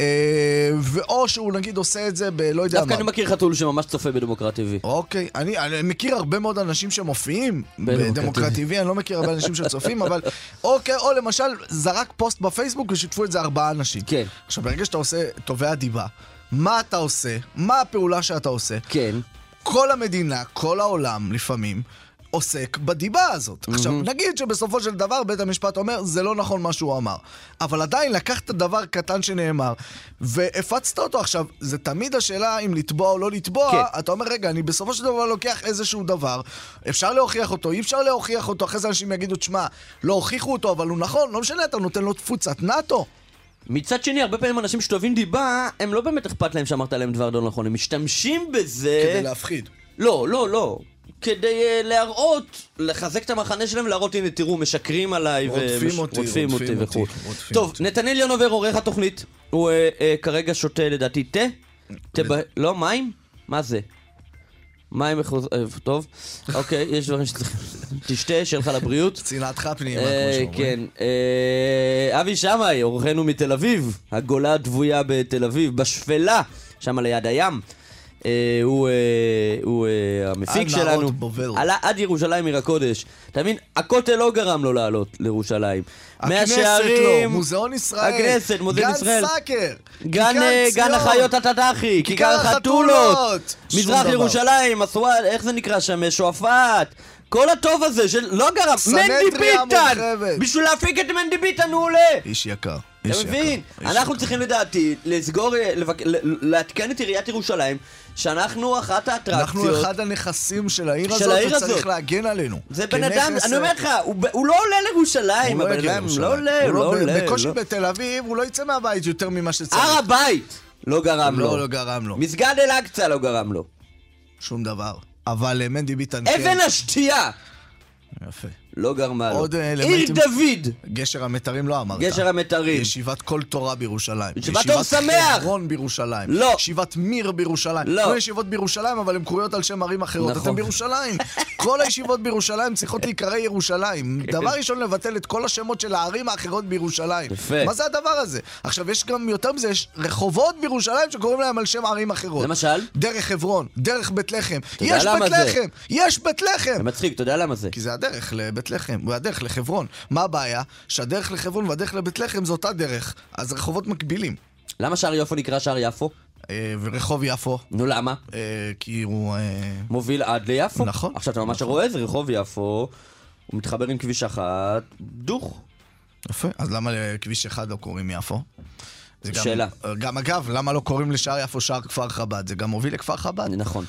אה, ואו שהוא נגיד עושה את זה ב... לא יודע דווקא מה. אני מכיר חתול שממש צופה בדמוקרט TV. אוקיי, אני, אני מכיר הרבה מאוד אנשים שמופיעים בדמוקרט. TV, אני לא מכיר הרבה אנשים שצופים, אבל אוקיי, או למשל, זרק פוסט בפייסבוק ושיתפו את זה ארבעה אנשים. כן. עכשיו, ברגע שאתה עושה תובע דיבה, מה אתה עושה? מה הפעולה שאתה עושה? כן. כל המדינה, כל העולם, לפעמים, עוסק בדיבה הזאת. עכשיו, נגיד שבסופו של דבר בית המשפט אומר, זה לא נכון מה שהוא אמר. אבל עדיין לקחת דבר קטן שנאמר, והפצת אותו עכשיו, זה תמיד השאלה אם לתבוע או לא לתבוע, כן. אתה אומר, רגע, אני בסופו של דבר לוקח איזשהו דבר, אפשר להוכיח אותו, אי אפשר להוכיח אותו, אחרי זה אנשים יגידו, תשמע, לא הוכיחו אותו, אבל הוא נכון, לא משנה, אתה נותן לו תפוצת נאטו. מצד שני, הרבה פעמים אנשים שטובים דיבה, הם לא באמת אכפת להם שאמרת להם דבר לא נכון, הם משתמשים בזה... כדי להפחיד. לא, לא, לא. כדי uh, להראות, לחזק את המחנה שלהם, להראות, הנה, תראו, משקרים עליי. רודפים ומש- אותי, רודפים אותי וכו'. טוב. נתנאל ינובר, עורך התוכנית. הוא uh, uh, כרגע שותה לדעתי תה? תה ב... לא, מים? מה זה? מים מחוז... אה, טוב, אוקיי, יש דברים שצריך... תשתה, שיהיה לך לבריאות. צנעתך פנימה, כמו אה, שאומרים. כן. אה, אבי שמאי, אורחנו מתל אביב, הגולה הדבויה בתל אביב, בשפלה, שם ליד הים. אה, הוא, אה, אה, המפיק שלנו. עלה עד ירושלים עיר הקודש. אתה מבין? הכותל לא גרם לו לעלות לירושלים. הכנסת. לא, מוזיאון ישראל, הכנסת, מוזיאון ישראל. גן סאקר, גן, גן החיות התנ"כי, כיכר החתולות, מזרח. ירושלים, אסואל, איך זה נקרא שם? שועפאט. כל הטוב הזה של... לא גרם, מנדי ביטן! בשביל להפיק את מנדי ביטן הוא עולה! איש יקר. אתה מבין? אנחנו. צריכים לדעתי לסגור, לעדכן את עיריית ירושלים שאנחנו אחת אנחנו האטרקציות. אחד הנכסים של העיר של הזאת, העיר וצריך הזאת. להגן עלינו. זה בן אדם, אני אומר לך, הוא הוא לא עולה לירושלים, לא הבן אדם. לא עולה, הוא לא ב- עולה. בקושי לא- בתל אביב, הוא לא יצא מהבית יותר ממה שצריך. הר הבית לא גרם לו. לא, לא גרם לו. מסגד אל-אקצא לא גרם לו. שום דבר. אבל אה, מנדי ביטן. אבן השתייה יפה. לא גרמה לו. עוד, אה, עיר אלמנטים- דוד, גשר המיתרים לא אמרת. גשר המיתרים. ישיבת כל תורה בירושלים. ישיבת אור שמח. ישיבת חברון בירושלים. לא. ישיבת מיר בירושלים. לא. לא ישיבות בירושלים, אבל הן קרויות על שם ערים אחרות. נכון. אתם בירושלים. (laughs) כל הישיבות בירושלים צריכות להיקרא ירושלים. כן. דבר ראשון, לבטל את כל השמות של הערים האחרות בירושלים. יפה. מה זה הדבר הזה? עכשיו, יש גם יותר מזה, יש רחובות בירושלים שקוראים להם על שם ערים אחרות. למשל? דרך חברון, דרך בית לחם. יש בית? לחם! יש בית לחם! זה מצחיק, אתה יודע למה זה? כי זה הדרך לבית לחם, והדרך לחברון. מה הבעיה? שהדרך לחברון והדרך לבית לחם זה אותה דרך, אז רחובות מקבילים. למה שער יפו נקרא שער יפו? אה, ורחוב יפו, נו למה? אה, כי הוא... אה, מוביל עד ליפו. נכון. עכשיו אתה ממש רואה איזה רחוב יפו, הוא מתחבר עם כביש אחת, דוך. יפה. אז למה לכביש אחד לא קוראים יפו? גם- שאלה. גם אגב, למה לא קוראים לשער יפו שער כפר חב"ד? זה גם מוביל לכפר חב"ד? נכון.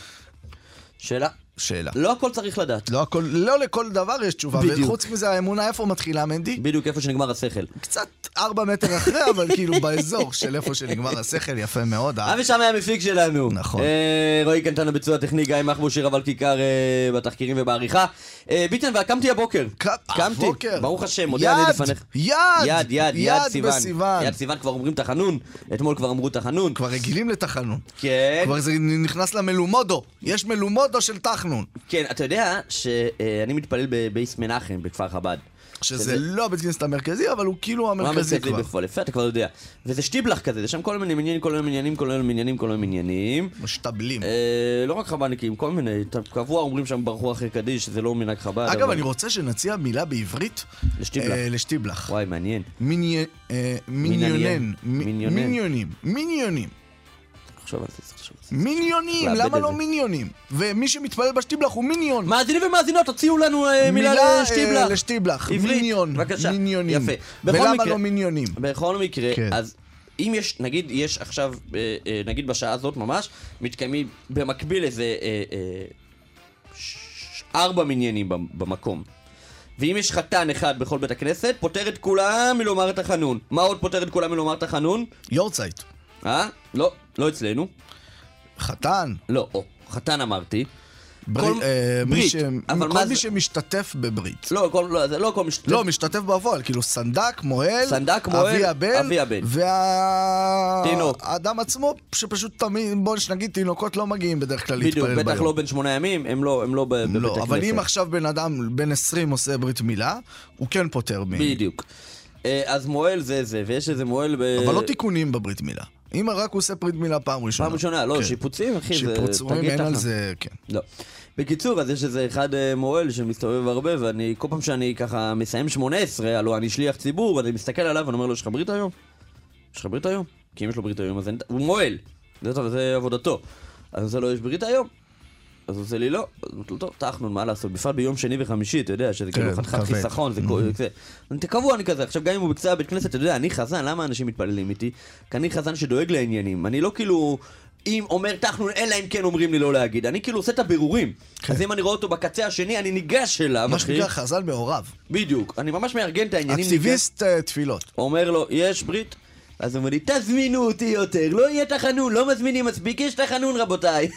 שאלה. שאלה. לא הכל צריך לדעת. לא, הכל, לא לכל דבר יש תשובה, בדיוק. וחוץ מזה האמונה איפה מתחילה, מנדי? בדיוק איפה שנגמר השכל. קצת ארבע מטר אחרי, אבל כאילו באזור של איפה שנגמר השכל, יפה מאוד. אבי שם היה המפיק שלנו. נכון. אה, רועי קנטן הביצוע הטכני, גיא מחבוש, שיר אבל כיכר אה, בתחקירים ובעריכה. אה, ביטן, והקמתי הבוקר. ק- קמתי. הבוקר. ברוך השם, מודה אני לפניך. יד, יד, יד, יד סיוון. בסיוון. יד סיוון כבר אומרים תחנון. אתמול כבר אמרו תחנון. כבר רגילים לתחנון. כן. כבר זה נכנס למלומודו. יש מלומודו של תחנון. כן, אתה יודע שאני מתפלל בבייס מנחם בכפר חב"ד. שזה לא בית כנסת המרכזי, אבל הוא כאילו המרכזי כבר. בפועל, יפה, אתה כבר יודע. וזה שטיבלח כזה, זה שם כל מיני מניינים, כל מיני מניינים, כל מיני מניינים, כל מיני מניינים. משתבלים. אה, לא רק חב"דניקים, כל מיני, קבוע אומרים שם ברחו אחרי קדיש, שזה לא מנהג חב"ד. אגב, אבל- אני רוצה שנציע מילה בעברית. לשטיבלח. אה, לשטיבלח. וואי, מעניין. מיני- אה, מיניונן. מיניונים. מיניונים. תחשוב על זה, צריך לחשוב על זה. מיניונים, למה לא. מיניונים? ומי שמתפלל בשטיבלח הוא מיניון. מאזינים ומאזינות, תוציאו לנו אה, מילה מילה, לשטיבלח. אה, לשטיבלח. מיניון. בבקשה. מיניונים. יפה. ולמה לא מיניונים? בכל מקרה, כן. אז אם יש, נגיד, יש עכשיו, אה, אה, נגיד בשעה הזאת ממש, מתקיימים במקביל איזה אה, אה, ארבע מניינים במ- במקום. ואם יש חתן אחד בכל בית הכנסת, פוטר את כולם מלומר את החנון. מה עוד פוטר את כולם מלומר את החנון? יורצייט. אה? לא, לא אצלנו. חתן. לא, או, חתן אמרתי. בר- כל- אה, מי ברית. ש- אבל כל מי זה- שמשתתף בברית. לא, כל, לא, זה לא כל משתתף. לא, משתתף בפועל, כאילו סנדק, מוהל, סנדק, מוהל, אבי הבן, אבי הבן. והאדם תינוק. עצמו, שפשוט תמיד, בוא נגיד, תינוקות לא מגיעים בדרך כלל בדיוק, להתפלל ביום. בטח לא בן שמונה ימים, הם לא, הם לא ב- בבית לא, הכנסת. אבל אם עכשיו בן אדם בן 20 עושה ברית מילה, הוא כן פוטר מ... בדיוק. אה, אז מוהל זה זה, ויש איזה מוהל ב... אבל לא תיקונים בברית מילה. אם רק הוא עושה ברית מילה פעם ראשונה. פעם ראשונה, לא, כן. שיפוצים, אחי, זה... שיפוצים, אין על. זה, כן. לא. בקיצור, אז יש איזה אחד אה, מוהל שמסתובב הרבה, ואני, כל פעם שאני ככה מסיים 18, הלוא אני שליח ציבור, ואני מסתכל עליו ואני אומר לו, יש לך ברית היום? יש לך ברית היום? כי אם יש לו ברית היום, אז אין... הוא מוהל. זה, זה עבודתו. אז אני עושה לו, יש ברית היום? אז הוא עושה לי לא, אז אמרתי לו, טוב, תחנון, מה לעשות? בפרט ביום שני וחמישי, אתה יודע, שזה כן, כאילו חתיכת כבד. חיסכון, זה כל- זה. אני קבוע אני כזה, עכשיו גם אם הוא בקצה הבית כנסת, אתה יודע, אני חזן, למה אנשים מתפללים איתי? כי אני חזן שדואג לעניינים, אני לא כאילו... אם אומר תחנון, אלא אם כן אומרים לי לא להגיד. אני כאילו עושה את הבירורים. אז אם אני רואה אותו בקצה השני, אני ניגש אליו, כן. מה. שנקרא חז"ל מעורב. בדיוק. אני ממש מארגן את העניינים. אקטיביסט אה, תפילות. אומר לו, יש ברית? אז הוא אומר לי, תזמינו אותי יותר, לא יהיה תחנון, לא מזמינים מספיק, יש תחנון רבותיי.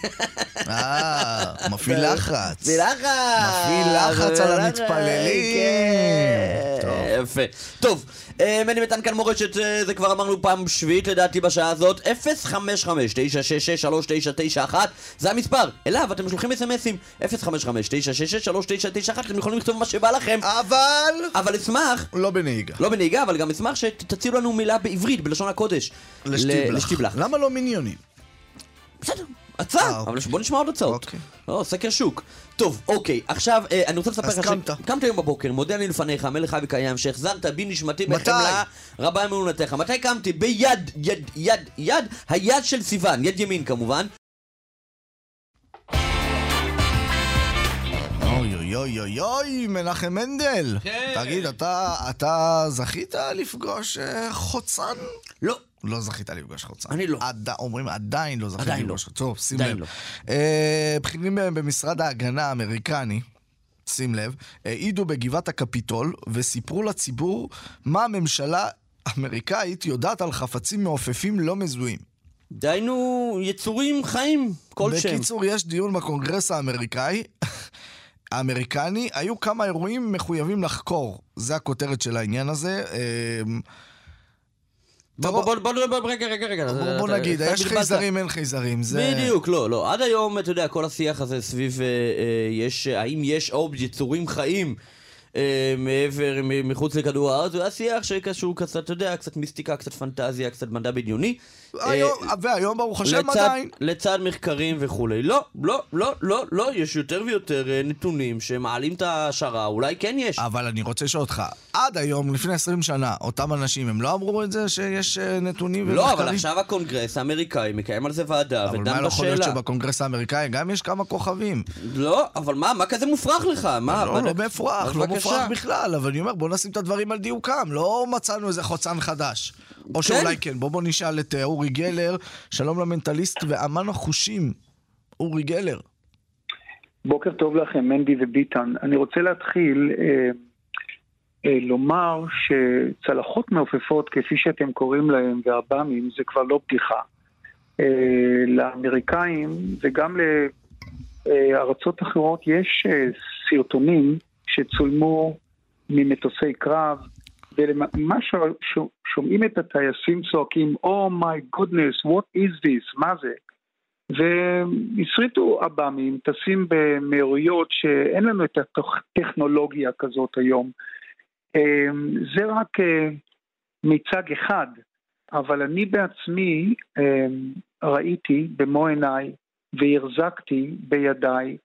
אה, מפעיל (laughs) לחץ. מפעיל לחץ. מפעיל לחץ על מפעיל המתפללים. כן. טוב. יפה. טוב, אה, מני מתן כאן מורשת, אה, זה כבר אמרנו פעם שביעית לדעתי בשעה הזאת, 055-966-3991, זה המספר, אליו אתם שולחים אסמסים, 055-966-3991, אתם יכולים לכתוב מה שבא לכם, אבל... אבל אשמח לא בנהיגה. לא בנהיגה, אבל גם אשמח שתציעו לנו מילה בעברית, בלשון הקודש. לשטיבלח. למה לא מיניונים? בסדר, הצעה, אה, אבל בוא נשמע עוד הצעות. אוקיי. לא, סקר שוק. טוב, אוקיי, עכשיו אה, אני רוצה לספר אז לך קמת. קמת היום בבוקר, מודה אני לפניך, מלך חי וקיים, שהחזרת בי נשמתי מתי? בחמלה רבה אמונתך. מתי קמתי? ביד, יד, יד, יד, היד של סיוון, יד ימין כמובן. אוי אוי אוי אוי אוי, מנחם מנדל. כן. תגיד, אתה, אתה זכית לפגוש אה, חוצן? לא. לא זכית לפגוש חוצן. אני לא. עד, אומרים עדיין לא זכית עדיין לפגוש לא. חוצן. טוב, שים לב. לא. אה, בכירים במשרד ההגנה האמריקני, שים לב, העידו בגבעת הקפיטול וסיפרו לציבור מה הממשלה האמריקאית יודעת על חפצים מעופפים לא מזוהים. דהיינו, יצורים חיים כלשהם. בקיצור, יש דיון בקונגרס האמריקאי. האמריקני, היו כמה אירועים מחויבים לחקור. זה הכותרת של העניין הזה. בוא, בוא, רגע, רגע, רגע. בוא, נגיד, יש. חייזרים, אין חייזרים. בדיוק, לא, לא. עד היום, אתה יודע, כל השיח הזה סביב, אה, אה, יש, האם יש עוד יצורים חיים אה, מעבר, מחוץ לכדור הארץ, זה היה שיח שקשור קצת, אתה יודע, קצת מיסטיקה, קצת פנטזיה, קצת מדע בדיוני. היום, אה, והיום, ברוך השם, עדיין. לצד מחקרים וכולי. לא, לא, לא, לא, לא, יש יותר ויותר אה, נתונים שמעלים את ההשערה, אולי כן יש. אבל אני רוצה לשאול אותך, עד היום, לפני 20 שנה, אותם אנשים, הם לא אמרו את זה שיש אה, נתונים ומחקרים? לא, אבל עכשיו הקונגרס האמריקאי מקיים על זה ועדה אבל ודן מה לא יכול להיות בשאלה. שבקונגרס האמריקאי גם יש כמה כוכבים? לא, אבל מה, מה כזה מופרך לך? מה? לא, לא מופרך, לא. מופרך בכלל, אבל אני אומר, בוא נשים את הדברים על דיוקם, לא מצאנו איזה חוצן חדש. או כן. שאולי כן, בוא בוא נשאל את אה, אורי גלר, שלום למנטליסט ואמן החושים, אורי גלר. בוקר טוב לכם, מנדי וביטן. אני רוצה להתחיל אה, אה, לומר שצלחות מעופפות, כפי שאתם קוראים להם, ועב"מים, זה כבר לא בדיחה. אה, לאמריקאים וגם לארצות אחרות יש אה, סרטונים שצולמו ממטוסי קרב, ומה ששומעים את הטייסים צועקים, Oh my goodness, what is this? מה זה? והסריטו עב"מים, טסים במהירויות שאין לנו את הטכנולוגיה כזאת היום. אמ, זה רק אה, מיצג אחד, אבל אני בעצמי אמ, ראיתי במו עיניי והחזקתי בידיי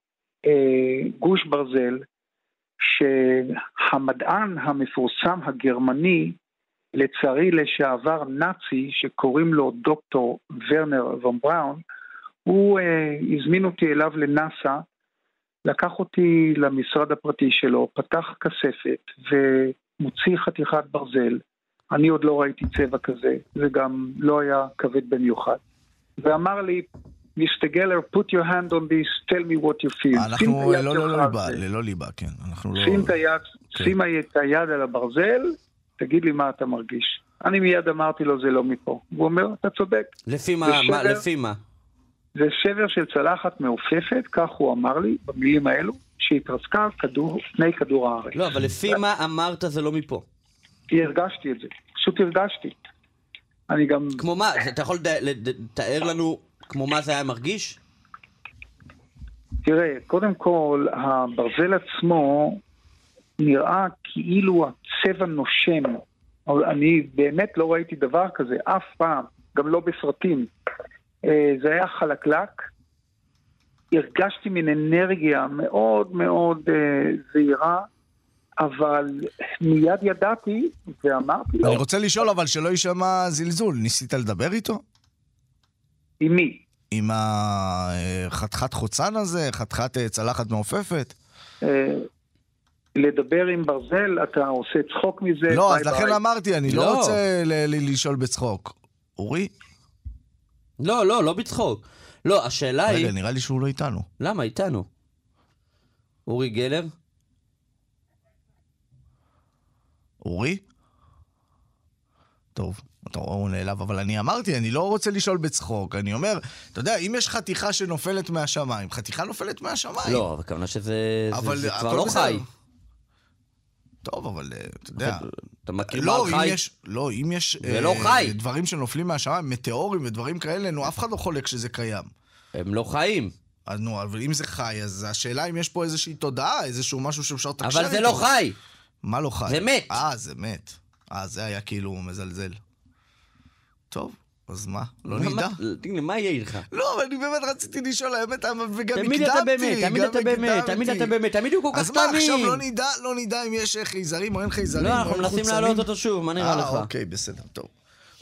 אה, גוש ברזל שהמדען המפורסם הגרמני, לצערי לשעבר נאצי, שקוראים לו דוקטור ורנר וון בראון, הוא אה, הזמין אותי אליו לנאסא, לקח אותי למשרד הפרטי שלו, פתח כספת ומוציא חתיכת ברזל. אני עוד לא ראיתי צבע כזה, זה גם לא היה כבד במיוחד. ואמר לי, מיסטר גלר, put your hand on this, tell me what you feel. את אנחנו היד לא שלך לא על ליבה. ללא ליבה, כן. אנחנו לא... שים את היד, כן. שים את היד על הברזל, תגיד לי מה אתה מרגיש. אני מיד אמרתי לו, זה לא מפה. הוא אומר, אתה צודק. לפי מה, מה, בסדר. לפי מה? זה שבר של צלחת מעופפת, כך הוא אמר לי, במילים האלו, שהתרסקה כדור, פני כדור הארץ. לא, אבל לפי מה אמרת זה לא מפה. הרגשתי את זה, פשוט הרגשתי. אני גם... כמו מה? אתה יכול לתאר לנו כמו מה זה היה מרגיש? תראה, קודם כל, הברזל עצמו נראה כאילו הצבע נושם. אני באמת לא ראיתי דבר כזה, אף פעם, גם לא בסרטים. אה, זה היה חלקלק, הרגשתי מין אנרגיה מאוד מאוד אה, זהירה, אבל מיד ידעתי ואמרתי לו, אני רוצה לשאול, אבל שלא יישמע זלזול. ניסית לדבר איתו? עם מי? עם החתיכת חוצן הזה? חתיכת אה, צלחת מעופפת? אה, לדבר עם ברזל, אתה עושה צחוק מזה, לא, ביי אז לכן. אמרתי, אני לא. לא רוצה לשאול בצחוק. אורי? לא, לא, לא בצחוק. לא, השאלה היא... רגע, נראה לי שהוא לא איתנו. למה? איתנו. אורי גלר? אורי? טוב, אתה רואה, הוא נעלב, אבל אני אמרתי, אני לא רוצה לשאול בצחוק. אני אומר, אתה יודע, אם יש חתיכה שנופלת מהשמיים, חתיכה נופלת מהשמיים. לא, אבל הכוונה שזה זה- אבל זה כבר הכל לא בסדר. חי. טוב, אבל אה, אתה יודע... אתה מכיר לא, בעל חי? יש, לא, אם יש זה לא חי. דברים שנופלים מהשמיים, מטאורים ודברים כאלה, נו, אף אחד לא חולק שזה קיים. הם לא חיים. אז נו, אבל אם זה חי, אז השאלה אם יש פה איזושהי תודעה, איזשהו משהו שאפשר לתקשר אבל זה לא חי. מה לא חי? זה מת. אה, זה מת. אה, זה היה כאילו מזלזל. טוב, אז מה? לא נדע. תגיד לי, מה יהיה איתך? לא, אבל אני באמת רציתי לשאול, האמת, וגם הקדמתי. תמיד אתה באמת, תמיד אתה באמת. תמיד אתה באמת, תמיד הוא כל כך אז מה, עכשיו תמים. לא נדע, לא נדע אם יש אה, חייזרים או אין חייזרים? לא, אנחנו מנסים? להעלות אותו שוב, מה נראה לך? אה, אוקיי, בסדר, טוב.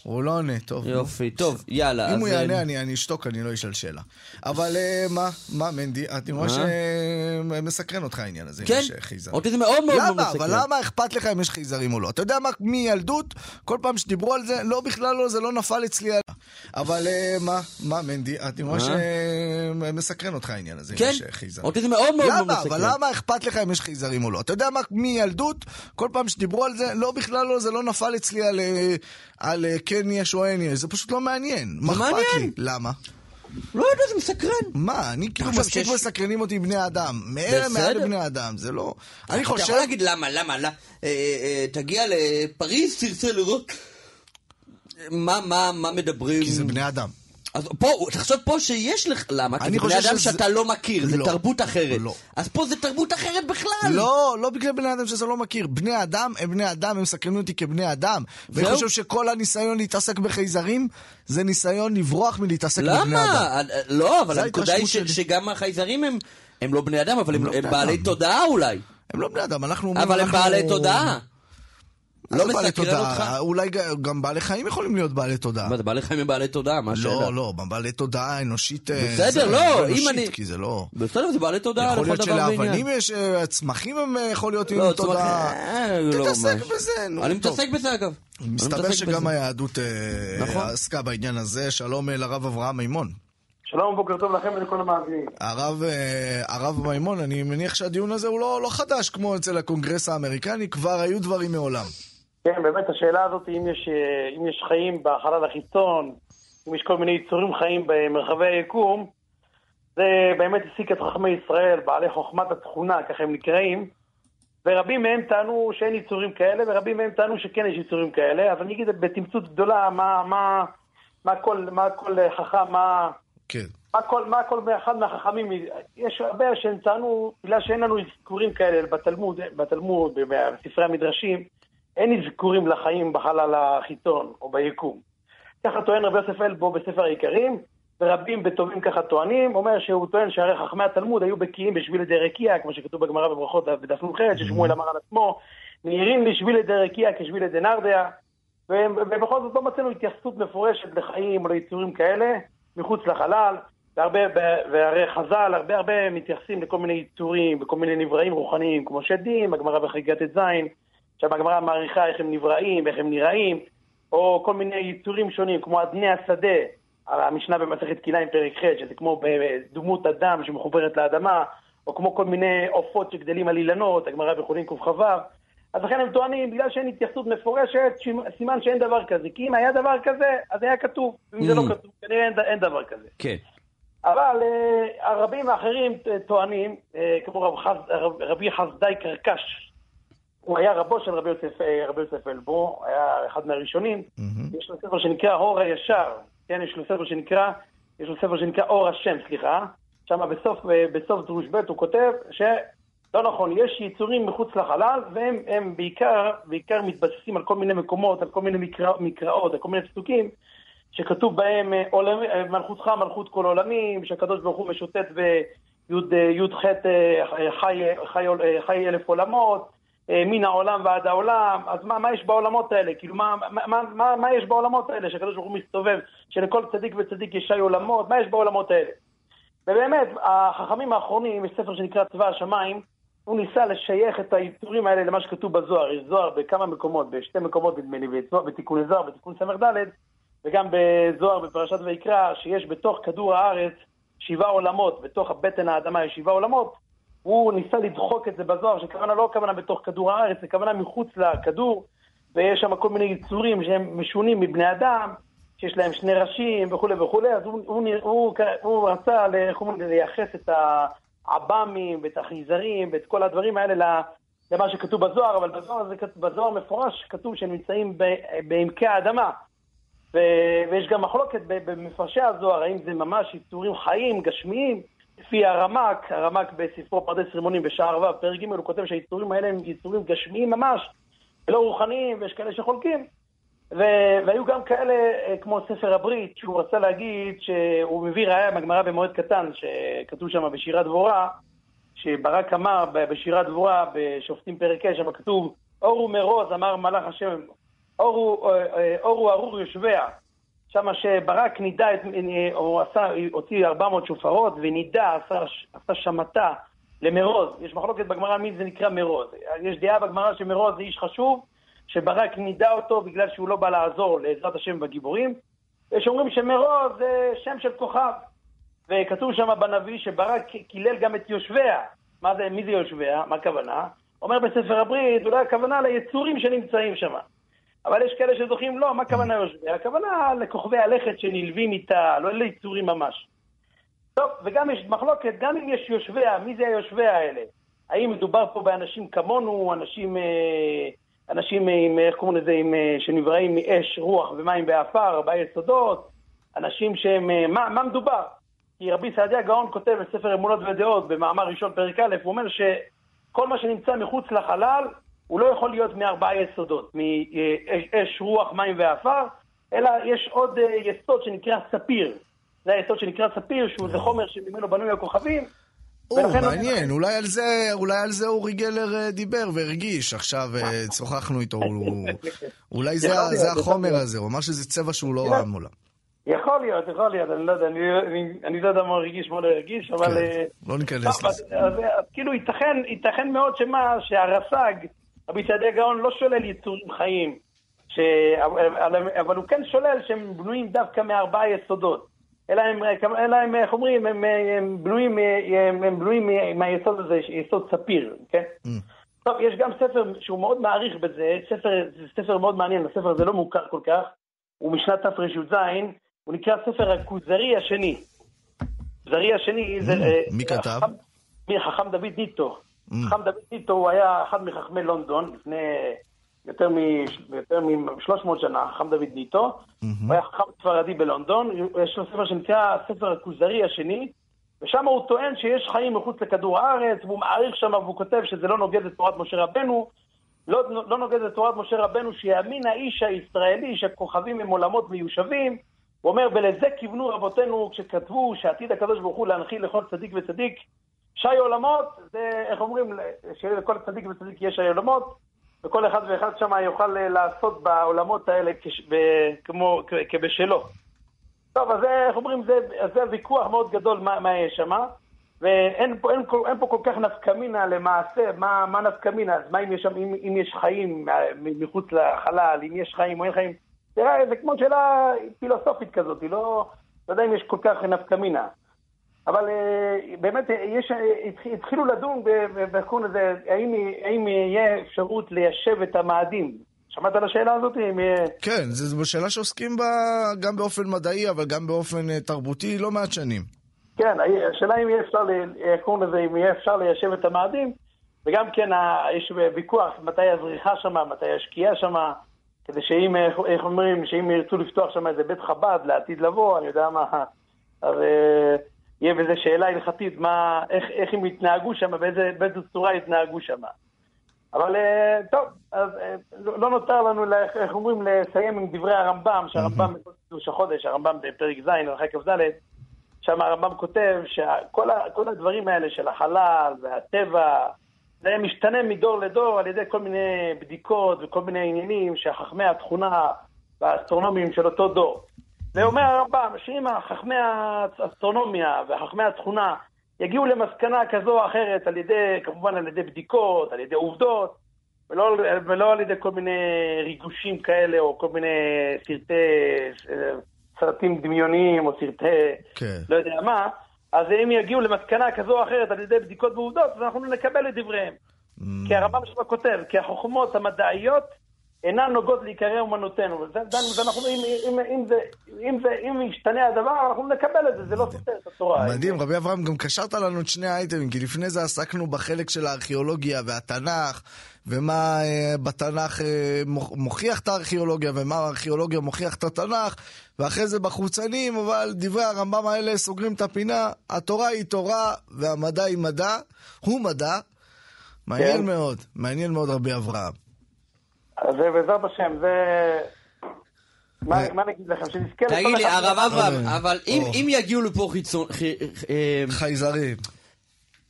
הוא לא עונה, טוב. יופי, טוב, יאללה. אם הוא אז, יענה, אה, אני אני אשתוק, אני לא אשאל שאלה. אבל אה, מה, מה, מנדי, אני רואה? שמסקרן אותך העניין הזה, אם כן, יש אה, חייזרים. אותי זה מאוד מאוד מאוד למה? מסקרן. אבל למה אכפת לך אם יש חייזרים או לא? אתה יודע מה, מילדות, כל פעם שדיברו על זה, לא, בכלל לא, זה לא נפל אצלי. על- אבל אה, מה, מה, מנדי, אני רואה שמסקרן אותך העניין הזה, אם כן, יש אה, חייזרים. אותי זה מאוד מאוד מאוד למה? מסקרן. אבל למה אכפת לך אם יש חייזרים או לא? אתה יודע מה, מילדות, כל פעם שדיברו על זה, לא, בכלל לא, זה לא נפל אצלי על, אה, אה, כן יש או אין יש, זה פשוט לא מעניין. מה אכפת מעניין. לי? למה? לא יודע, זה מסקרן. מה, אני כאילו מספיק מסקרנים אותי בני אדם. בסדר. מעל לבני אדם, זה לא... אני אתה חושב... יכול להגיד למה, למה, למה, אה, אה, תגיע לפריז, תרצה לראות מה, מה, מה מדברים. כי זה בני אדם. אז פה, תחשוב פה שיש לך, למה? כי זה בני אדם שזה- שאתה לא מכיר, זה לא. תרבות אחרת. לא. אז פה זה תרבות אחרת בכלל. לא, לא בגלל בני אדם שזה לא מכיר. בני אדם הם בני אדם, הם מסקרנים אותי כבני אדם. ואני? חושב שכל הניסיון להתעסק בחייזרים, זה ניסיון לברוח מלהתעסק בבני אדם. למה? אה, לא, אבל זה הנקודה היא ש-. שגם החייזרים הם... הם לא בני אדם, אבל הם לא הם בעלי אדם. תודעה אולי. הם לא בני אדם, אנחנו אומרים... אבל הם אנחנו- בעלי תודעה. לא בעלי תודעה? אותך? אולי גם בעלי חיים יכולים להיות בעלי תודעה. מה זה, בעלי חיים הם בעלי תודעה, מה השאלה? לא, לא, בעלי תודעה אנושית... אה, בסדר, זה, לא, אם אני- כי זה לא... בסדר, זה בעלי תודעה יכול לכל להיות דבר ועניין. שלאבנים יש... אה, צמחים הם אה, יכול להיות עם לא, תודעה. צמח- לא תתעסק. בזה, נו. אני. מתעסק בזה אגב. מסתבר שגם בזה. היהדות נכון. עסקה בעניין הזה. שלום לרב אברהם מימון. שלום, בוקר טוב לכם ולכל המאזינים. הרב, הרב מימון, אני מניח שהדיון הזה הוא לא, לא חדש כמו אצל הקונגרס האמריקני, כבר היו דברים מעולם. כן, באמת השאלה הזאת, אם יש, אה, אם יש חיים בחלל החיצון, אם יש כל מיני יצורים חיים במרחבי היקום, זה באמת העסיק את חכמי ישראל, בעלי חוכמת התכונה, ככה הם נקראים, ורבים מהם טענו שאין יצורים כאלה, ורבים מהם טענו שכן יש יצורים כאלה, אבל אני אגיד בתמצות גדולה מה, מה, מה, כל, מה כל חכם, מה... כן. מה כל, מה כל אחד מהחכמים, יש הרבה שהם טענו, בגלל שאין לנו אזכורים כאלה בתלמוד, בתלמוד, בספרי המדרשים, אין אזכורים לחיים בחלל החיצון או ביקום. ככה טוען רבי יוסף אלבו בספר העיקרים, ורבים בטובים ככה טוענים, אומר שהוא טוען שהרי חכמי התלמוד היו בקיאים בשביל ידי רקיע, כמו שכתוב בגמרא בברכות בדף נ"ח, ששמואל אמר על עצמו, מהירים לשביל ידי רקיע כשביל ידי נרדיה, ובכל זאת לא מצאנו התייחסות מפורשת לחיים או ליצורים כאלה, מחוץ לחלל, והרבה, והרי חז"ל, הרבה הרבה מתייחסים לכל מיני יצורים וכל מיני נבראים רוחניים, כמו שדים, הגמרא בחגיגת ט"ז, שם הגמרא מעריכה איך הם נבראים, איך הם נראים, או כל מיני יצורים שונים, כמו אדני השדה, המשנה במסכת כליים פרק ח', שזה כמו דמות אדם שמחוברת לאדמה, או כמו כל מיני עופות שגדלים על אילנות, הגמרא בחולין קכ"ו. אז לכן הם טוענים, בגלל שאין התייחסות מפורשת, סימן שאין דבר כזה. כי אם היה דבר כזה, אז היה כתוב. אם זה לא Mm. כתוב, כנראה אין, אין דבר כזה. כן. אבל אה, הרבים האחרים טוענים, אה, כמו רב חס- רב- רבי חסדאי קרקש, הוא היה רבו של רבי יוסף, אה, רבי יוסף אלבו, היה אחד מהראשונים, יש לו ספר שנקרא אור הישר, כן, יש לו ספר שנקרא, יש לו ספר שנקרא אור השם, סליחה, שם בסוף, אה, בסוף דרוש ב' הוא כותב שלא נכון, יש יצורים מחוץ לחלל, והם הם בעיקר, בעיקר מתבססים על כל מיני מקומות, על כל מיני מקרא, מקראות, על כל מיני פסוקים, שכתוב בהם אה, מלכותך מלכות כל עולמים, שהקדוש ברוך הוא משוטט בי"ח חי, חי, אה, חי אלף עולמות, מן העולם ועד העולם, אז מה, מה יש בעולמות האלה? כאילו, מה, מה, מה, מה, יש בעולמות האלה שהקדוש ברוך הוא מסתובב, שלכל צדיק וצדיק יש שי עולמות, מה יש בעולמות האלה? ובאמת, החכמים האחרונים, יש ספר שנקרא צבא השמיים, הוא ניסה לשייך את היצורים האלה למה שכתוב בזוהר. יש זוהר בכמה מקומות, בשתי מקומות נדמה לי, בתיקוני זוהר, בתיקון ס"ד, וגם בזוהר בפרשת ויקרא, שיש בתוך כדור הארץ שבעה עולמות, בתוך בטן האדמה יש שבעה עולמות, הוא ניסה לדחוק את זה בזוהר, שכוונה לא כוונה בתוך כדור הארץ, זה כוונה מחוץ לכדור, ויש שם כל מיני יצורים שהם משונים מבני אדם, שיש להם שני ראשים וכולי וכולי, אז הוא, הוא, הוא, הוא, הוא רצה לייחס את העב"מים ואת החייזרים ואת כל הדברים האלה למה שכתוב בזוהר, אבל בזוהר, זה, בזוהר מפורש כתוב שהם נמצאים בעמקי האדמה. ויש גם מחלוקת במפרשי הזוהר, האם זה ממש יצורים חיים, גשמיים, לפי הרמק, הרמק בספרו פרדס רימונים בשער ו', פרק ג', הוא כותב שהיצורים האלה הם יצורים גשמיים ממש, ולא רוחניים, ויש כאלה שחולקים. ו- והיו גם כאלה, אה, כמו ספר הברית, שהוא רצה להגיד שהוא מביא ראיה מהגמרא במועד קטן, שכתוב שם בשירת דבורה, שברק אמר בשירת דבורה, בשופטים פרק ה', שם כתוב, אורו מרוז, אמר מלאך השם, אורו, אה, אה, אורו ארור יושביה. שם שברק נידה, את, הוא עשה, הוציא 400 שופרות ונידה, עשה, עשה שמטה למרוז. יש מחלוקת בגמרא מי זה נקרא מרוז. יש דעה בגמרא שמרוז זה איש חשוב, שברק נידה אותו בגלל שהוא לא בא לעזור לעזרת השם בגיבורים. יש אומרים שמרוז זה שם של כוכב. וכתוב שם בנביא שברק קילל גם את יושביה. מה זה, מי זה יושביה? מה הכוונה? אומר בספר הברית, אולי הכוונה ליצורים שנמצאים שם. אבל יש כאלה שזוכים, לא, מה הכוונה יושביה? הכוונה לכוכבי הלכת שנלווים איתה, לא ליצורים ממש. טוב, וגם יש מחלוקת, גם אם יש יושביה, מי זה היושביה האלה? האם מדובר פה באנשים כמונו, אנשים, אה, אנשים עם, איך קוראים לזה, עם, אה, שנבראים מאש, רוח ומים ועפר, ארבעה יסודות, אנשים שהם, אה, מה, מה מדובר? כי רבי סעדיה גאון כותב בספר אמונות ודעות, במאמר ראשון פרק א', הוא אומר שכל מה שנמצא מחוץ לחלל, הוא לא יכול להיות מארבעה יסודות, מאש, רוח, מים ועפר, אלא יש עוד אה, יסוד שנקרא ספיר. זה היסוד שנקרא ספיר, שהוא זה חומר שממנו בנוי הכוכבים. או, מעניין, אולי על זה, אולי על זה אורי גלר אה, דיבר והרגיש, עכשיו אה, שוחחנו איתו, הוא- אולי זה, זה החומר. הזה, הוא אמר שזה צבע שהוא לא יכול- ראה מולם. יכול להיות, יכול להיות, אני לא יודע, אני, אני, אני לא יודע מה הוא הרגיש, מה הוא לא הרגיש, אבל... כן, אה, לא ניכנס לזה. אז, אז, אז כאילו ייתכן, ייתכן מאוד שמה, שהרס"ג, רבי צעדי גאון לא שולל יצורים חיים, ש... אבל, אבל הוא כן שולל שהם בנויים דווקא מארבעה יסודות. אלא הם, אלא הם, איך אומרים, הם, הם בנויים, הם, הם בנויים מהיסוד הזה, יסוד ספיר, כן? Mm. טוב, יש גם ספר שהוא מאוד מעריך בזה, ספר, זה ספר מאוד מעניין, הספר הזה לא מוכר כל כך, הוא משנת תרי"ז, הוא נקרא ספר הכוזרי השני. הכוזרי השני זה... Mm, אה, מי זה כתב? מי? חכם דוד ניטו. Mm. חכם דוד ניטו הוא היה אחד מחכמי לונדון לפני יותר מ-300 שנה, חכם דוד. Mm-hmm. הוא היה חכם ספרדי בלונדון, יש לו ספר שנקרא ספר הכוזרי השני, ושם הוא טוען שיש חיים מחוץ לכדור הארץ, והוא מעריך שם והוא כותב שזה לא נוגד את תורת משה רבנו, לא, לא נוגד את תורת משה רבנו, שיאמין האיש הישראלי שהכוכבים הם עולמות מיושבים. הוא אומר, ולזה כיוונו רבותינו כשכתבו שעתיד הקדוש ברוך הוא להנחיל לכל צדיק וצדיק שי עולמות, זה, איך אומרים, שלכל צדיק וצדיק יש שי עולמות, וכל אחד ואחד שם יוכל אה, לעשות בעולמות האלה כש, ב, כמו, כ, כבשלו. טוב, אז איך אומרים, זה, זה ויכוח מאוד גדול מה, מה יש שם, ואין פה, אין, אין פה כל כך נפקמינה למעשה, מה, מה נפקמינה, אז מה אם יש אם, אם יש חיים אה, מחוץ לחלל, אם יש חיים או אין חיים, תראה, זה כמו שאלה פילוסופית כזאת, היא לא, לא יודע אם יש כל כך נפקמינה. אבל אה, באמת, אה, יש, אה, התח- התחילו לדון ב- ב- בתחום הזה, האם, האם יהיה אפשרות ליישב את המאדים. שמעת על השאלה הזאת? אם. כן, זו שאלה שעוסקים בה גם באופן מדעי, אבל גם באופן תרבותי לא מעט שנים. כן, השאלה אם יהיה אפשר, קוראים לזה, אם יהיה אפשר ליישב את המאדים, וגם כן יש ויכוח מתי הזריחה שם, מתי השקיעה שם, כדי שאם, איך אומרים, שאם ירצו לפתוח שם איזה בית חב"ד לעתיד לבוא, אני יודע מה, אז יהיה בזה שאלה הלכתית, מה, איך, איך הם יתנהגו שם, באיזה, באיזה צורה יתנהגו שם. אבל אה, טוב, אז אה, לא לא נותר לנו, איך אומרים, לסיים עם דברי הרמב"ם, שהרמב"ם בקדוש החודש, הרמב"ם בפרק ז', הלכה כ"ד, שם הרמב"ם כותב שכל הדברים האלה של החלל והטבע, זה משתנה מדור לדור על ידי כל מיני בדיקות וכל מיני עניינים שחכמי התכונה והאסטרונומיים של אותו דור. ואומר הרמב"ם שאם חכמי האסטרונומיה וחכמי התכונה יגיעו למסקנה כזו או אחרת על ידי, כמובן על ידי בדיקות, על ידי עובדות, ולא, ולא על ידי כל מיני ריגושים כאלה או כל מיני סרטי, סרטים דמיוניים או סרטי כן. לא יודע מה, אז אם יגיעו למסקנה כזו או אחרת על ידי בדיקות ועובדות, אז אנחנו נקבל את דבריהם. כי הרמב"ם שלו כותב, כי החוכמות המדעיות אינן נוגעות לעיקרי אומנותנו. אם, ישתנה הדבר, אנחנו נקבל את זה, זה לא סותר את התורה. מדהים, רבי אברהם, גם קשרת לנו את שני האייטמים, כי לפני זה עסקנו בחלק של הארכיאולוגיה והתנ"ך, ומה אה, בתנ"ך אה, מוכ- מוכיח את הארכיאולוגיה, ומה הארכיאולוגיה מוכיח את התנ"ך, ואחרי זה בחוצנים, אבל דברי הרמב"ם האלה סוגרים את הפינה, התורה היא תורה, והמדע היא מדע, הוא מדע. מעניין כן. מאוד, מעניין מאוד רבי אברהם. אז זה בעזרת השם, זה... מה, נגיד לכם? שנזכה לכל תגיד לי, אחד- הרב אברהם, אבל אם או. יגיעו לפה חיצון... חי- אה, חייזרים.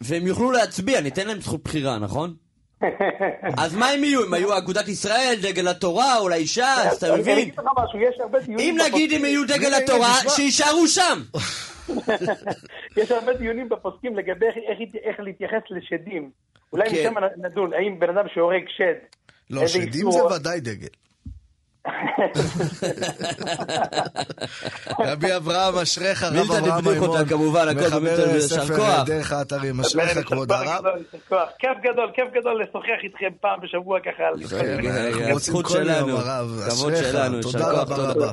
והם יוכלו להצביע, ניתן להם זכות בחירה, נכון? (laughs) אז מה הם יהיו? הם היו אגודת ישראל, דגל התורה, אולי ש"ס, אתה אני מבין? אגיד לך משהו, יש הרבה דיונים... אם נגיד הם יהיו דגל התורה, שיישארו שם. (laughs) יש הרבה דיונים בפוסקים לגבי איך להתייחס לשדים. אולי כן. משם נדון, האם בן אדם שהורג שד... לא, שדים זה ודאי דגל. (laughs) רבי אברהם, אשריך, רב מילתא אברהם מימון. כמובן, הכל מחבר ספר. דרך האתרים, אשריך כבוד יישר הרב. כיף גדול, כיף גדול לשוחח איתכם פעם בשבוע ככה. אנחנו רוצים הזכות כל יום, שלנו. הרב. כבוד אשריך. שלנו, יישר תודה כוח, רבה תודה. רבה.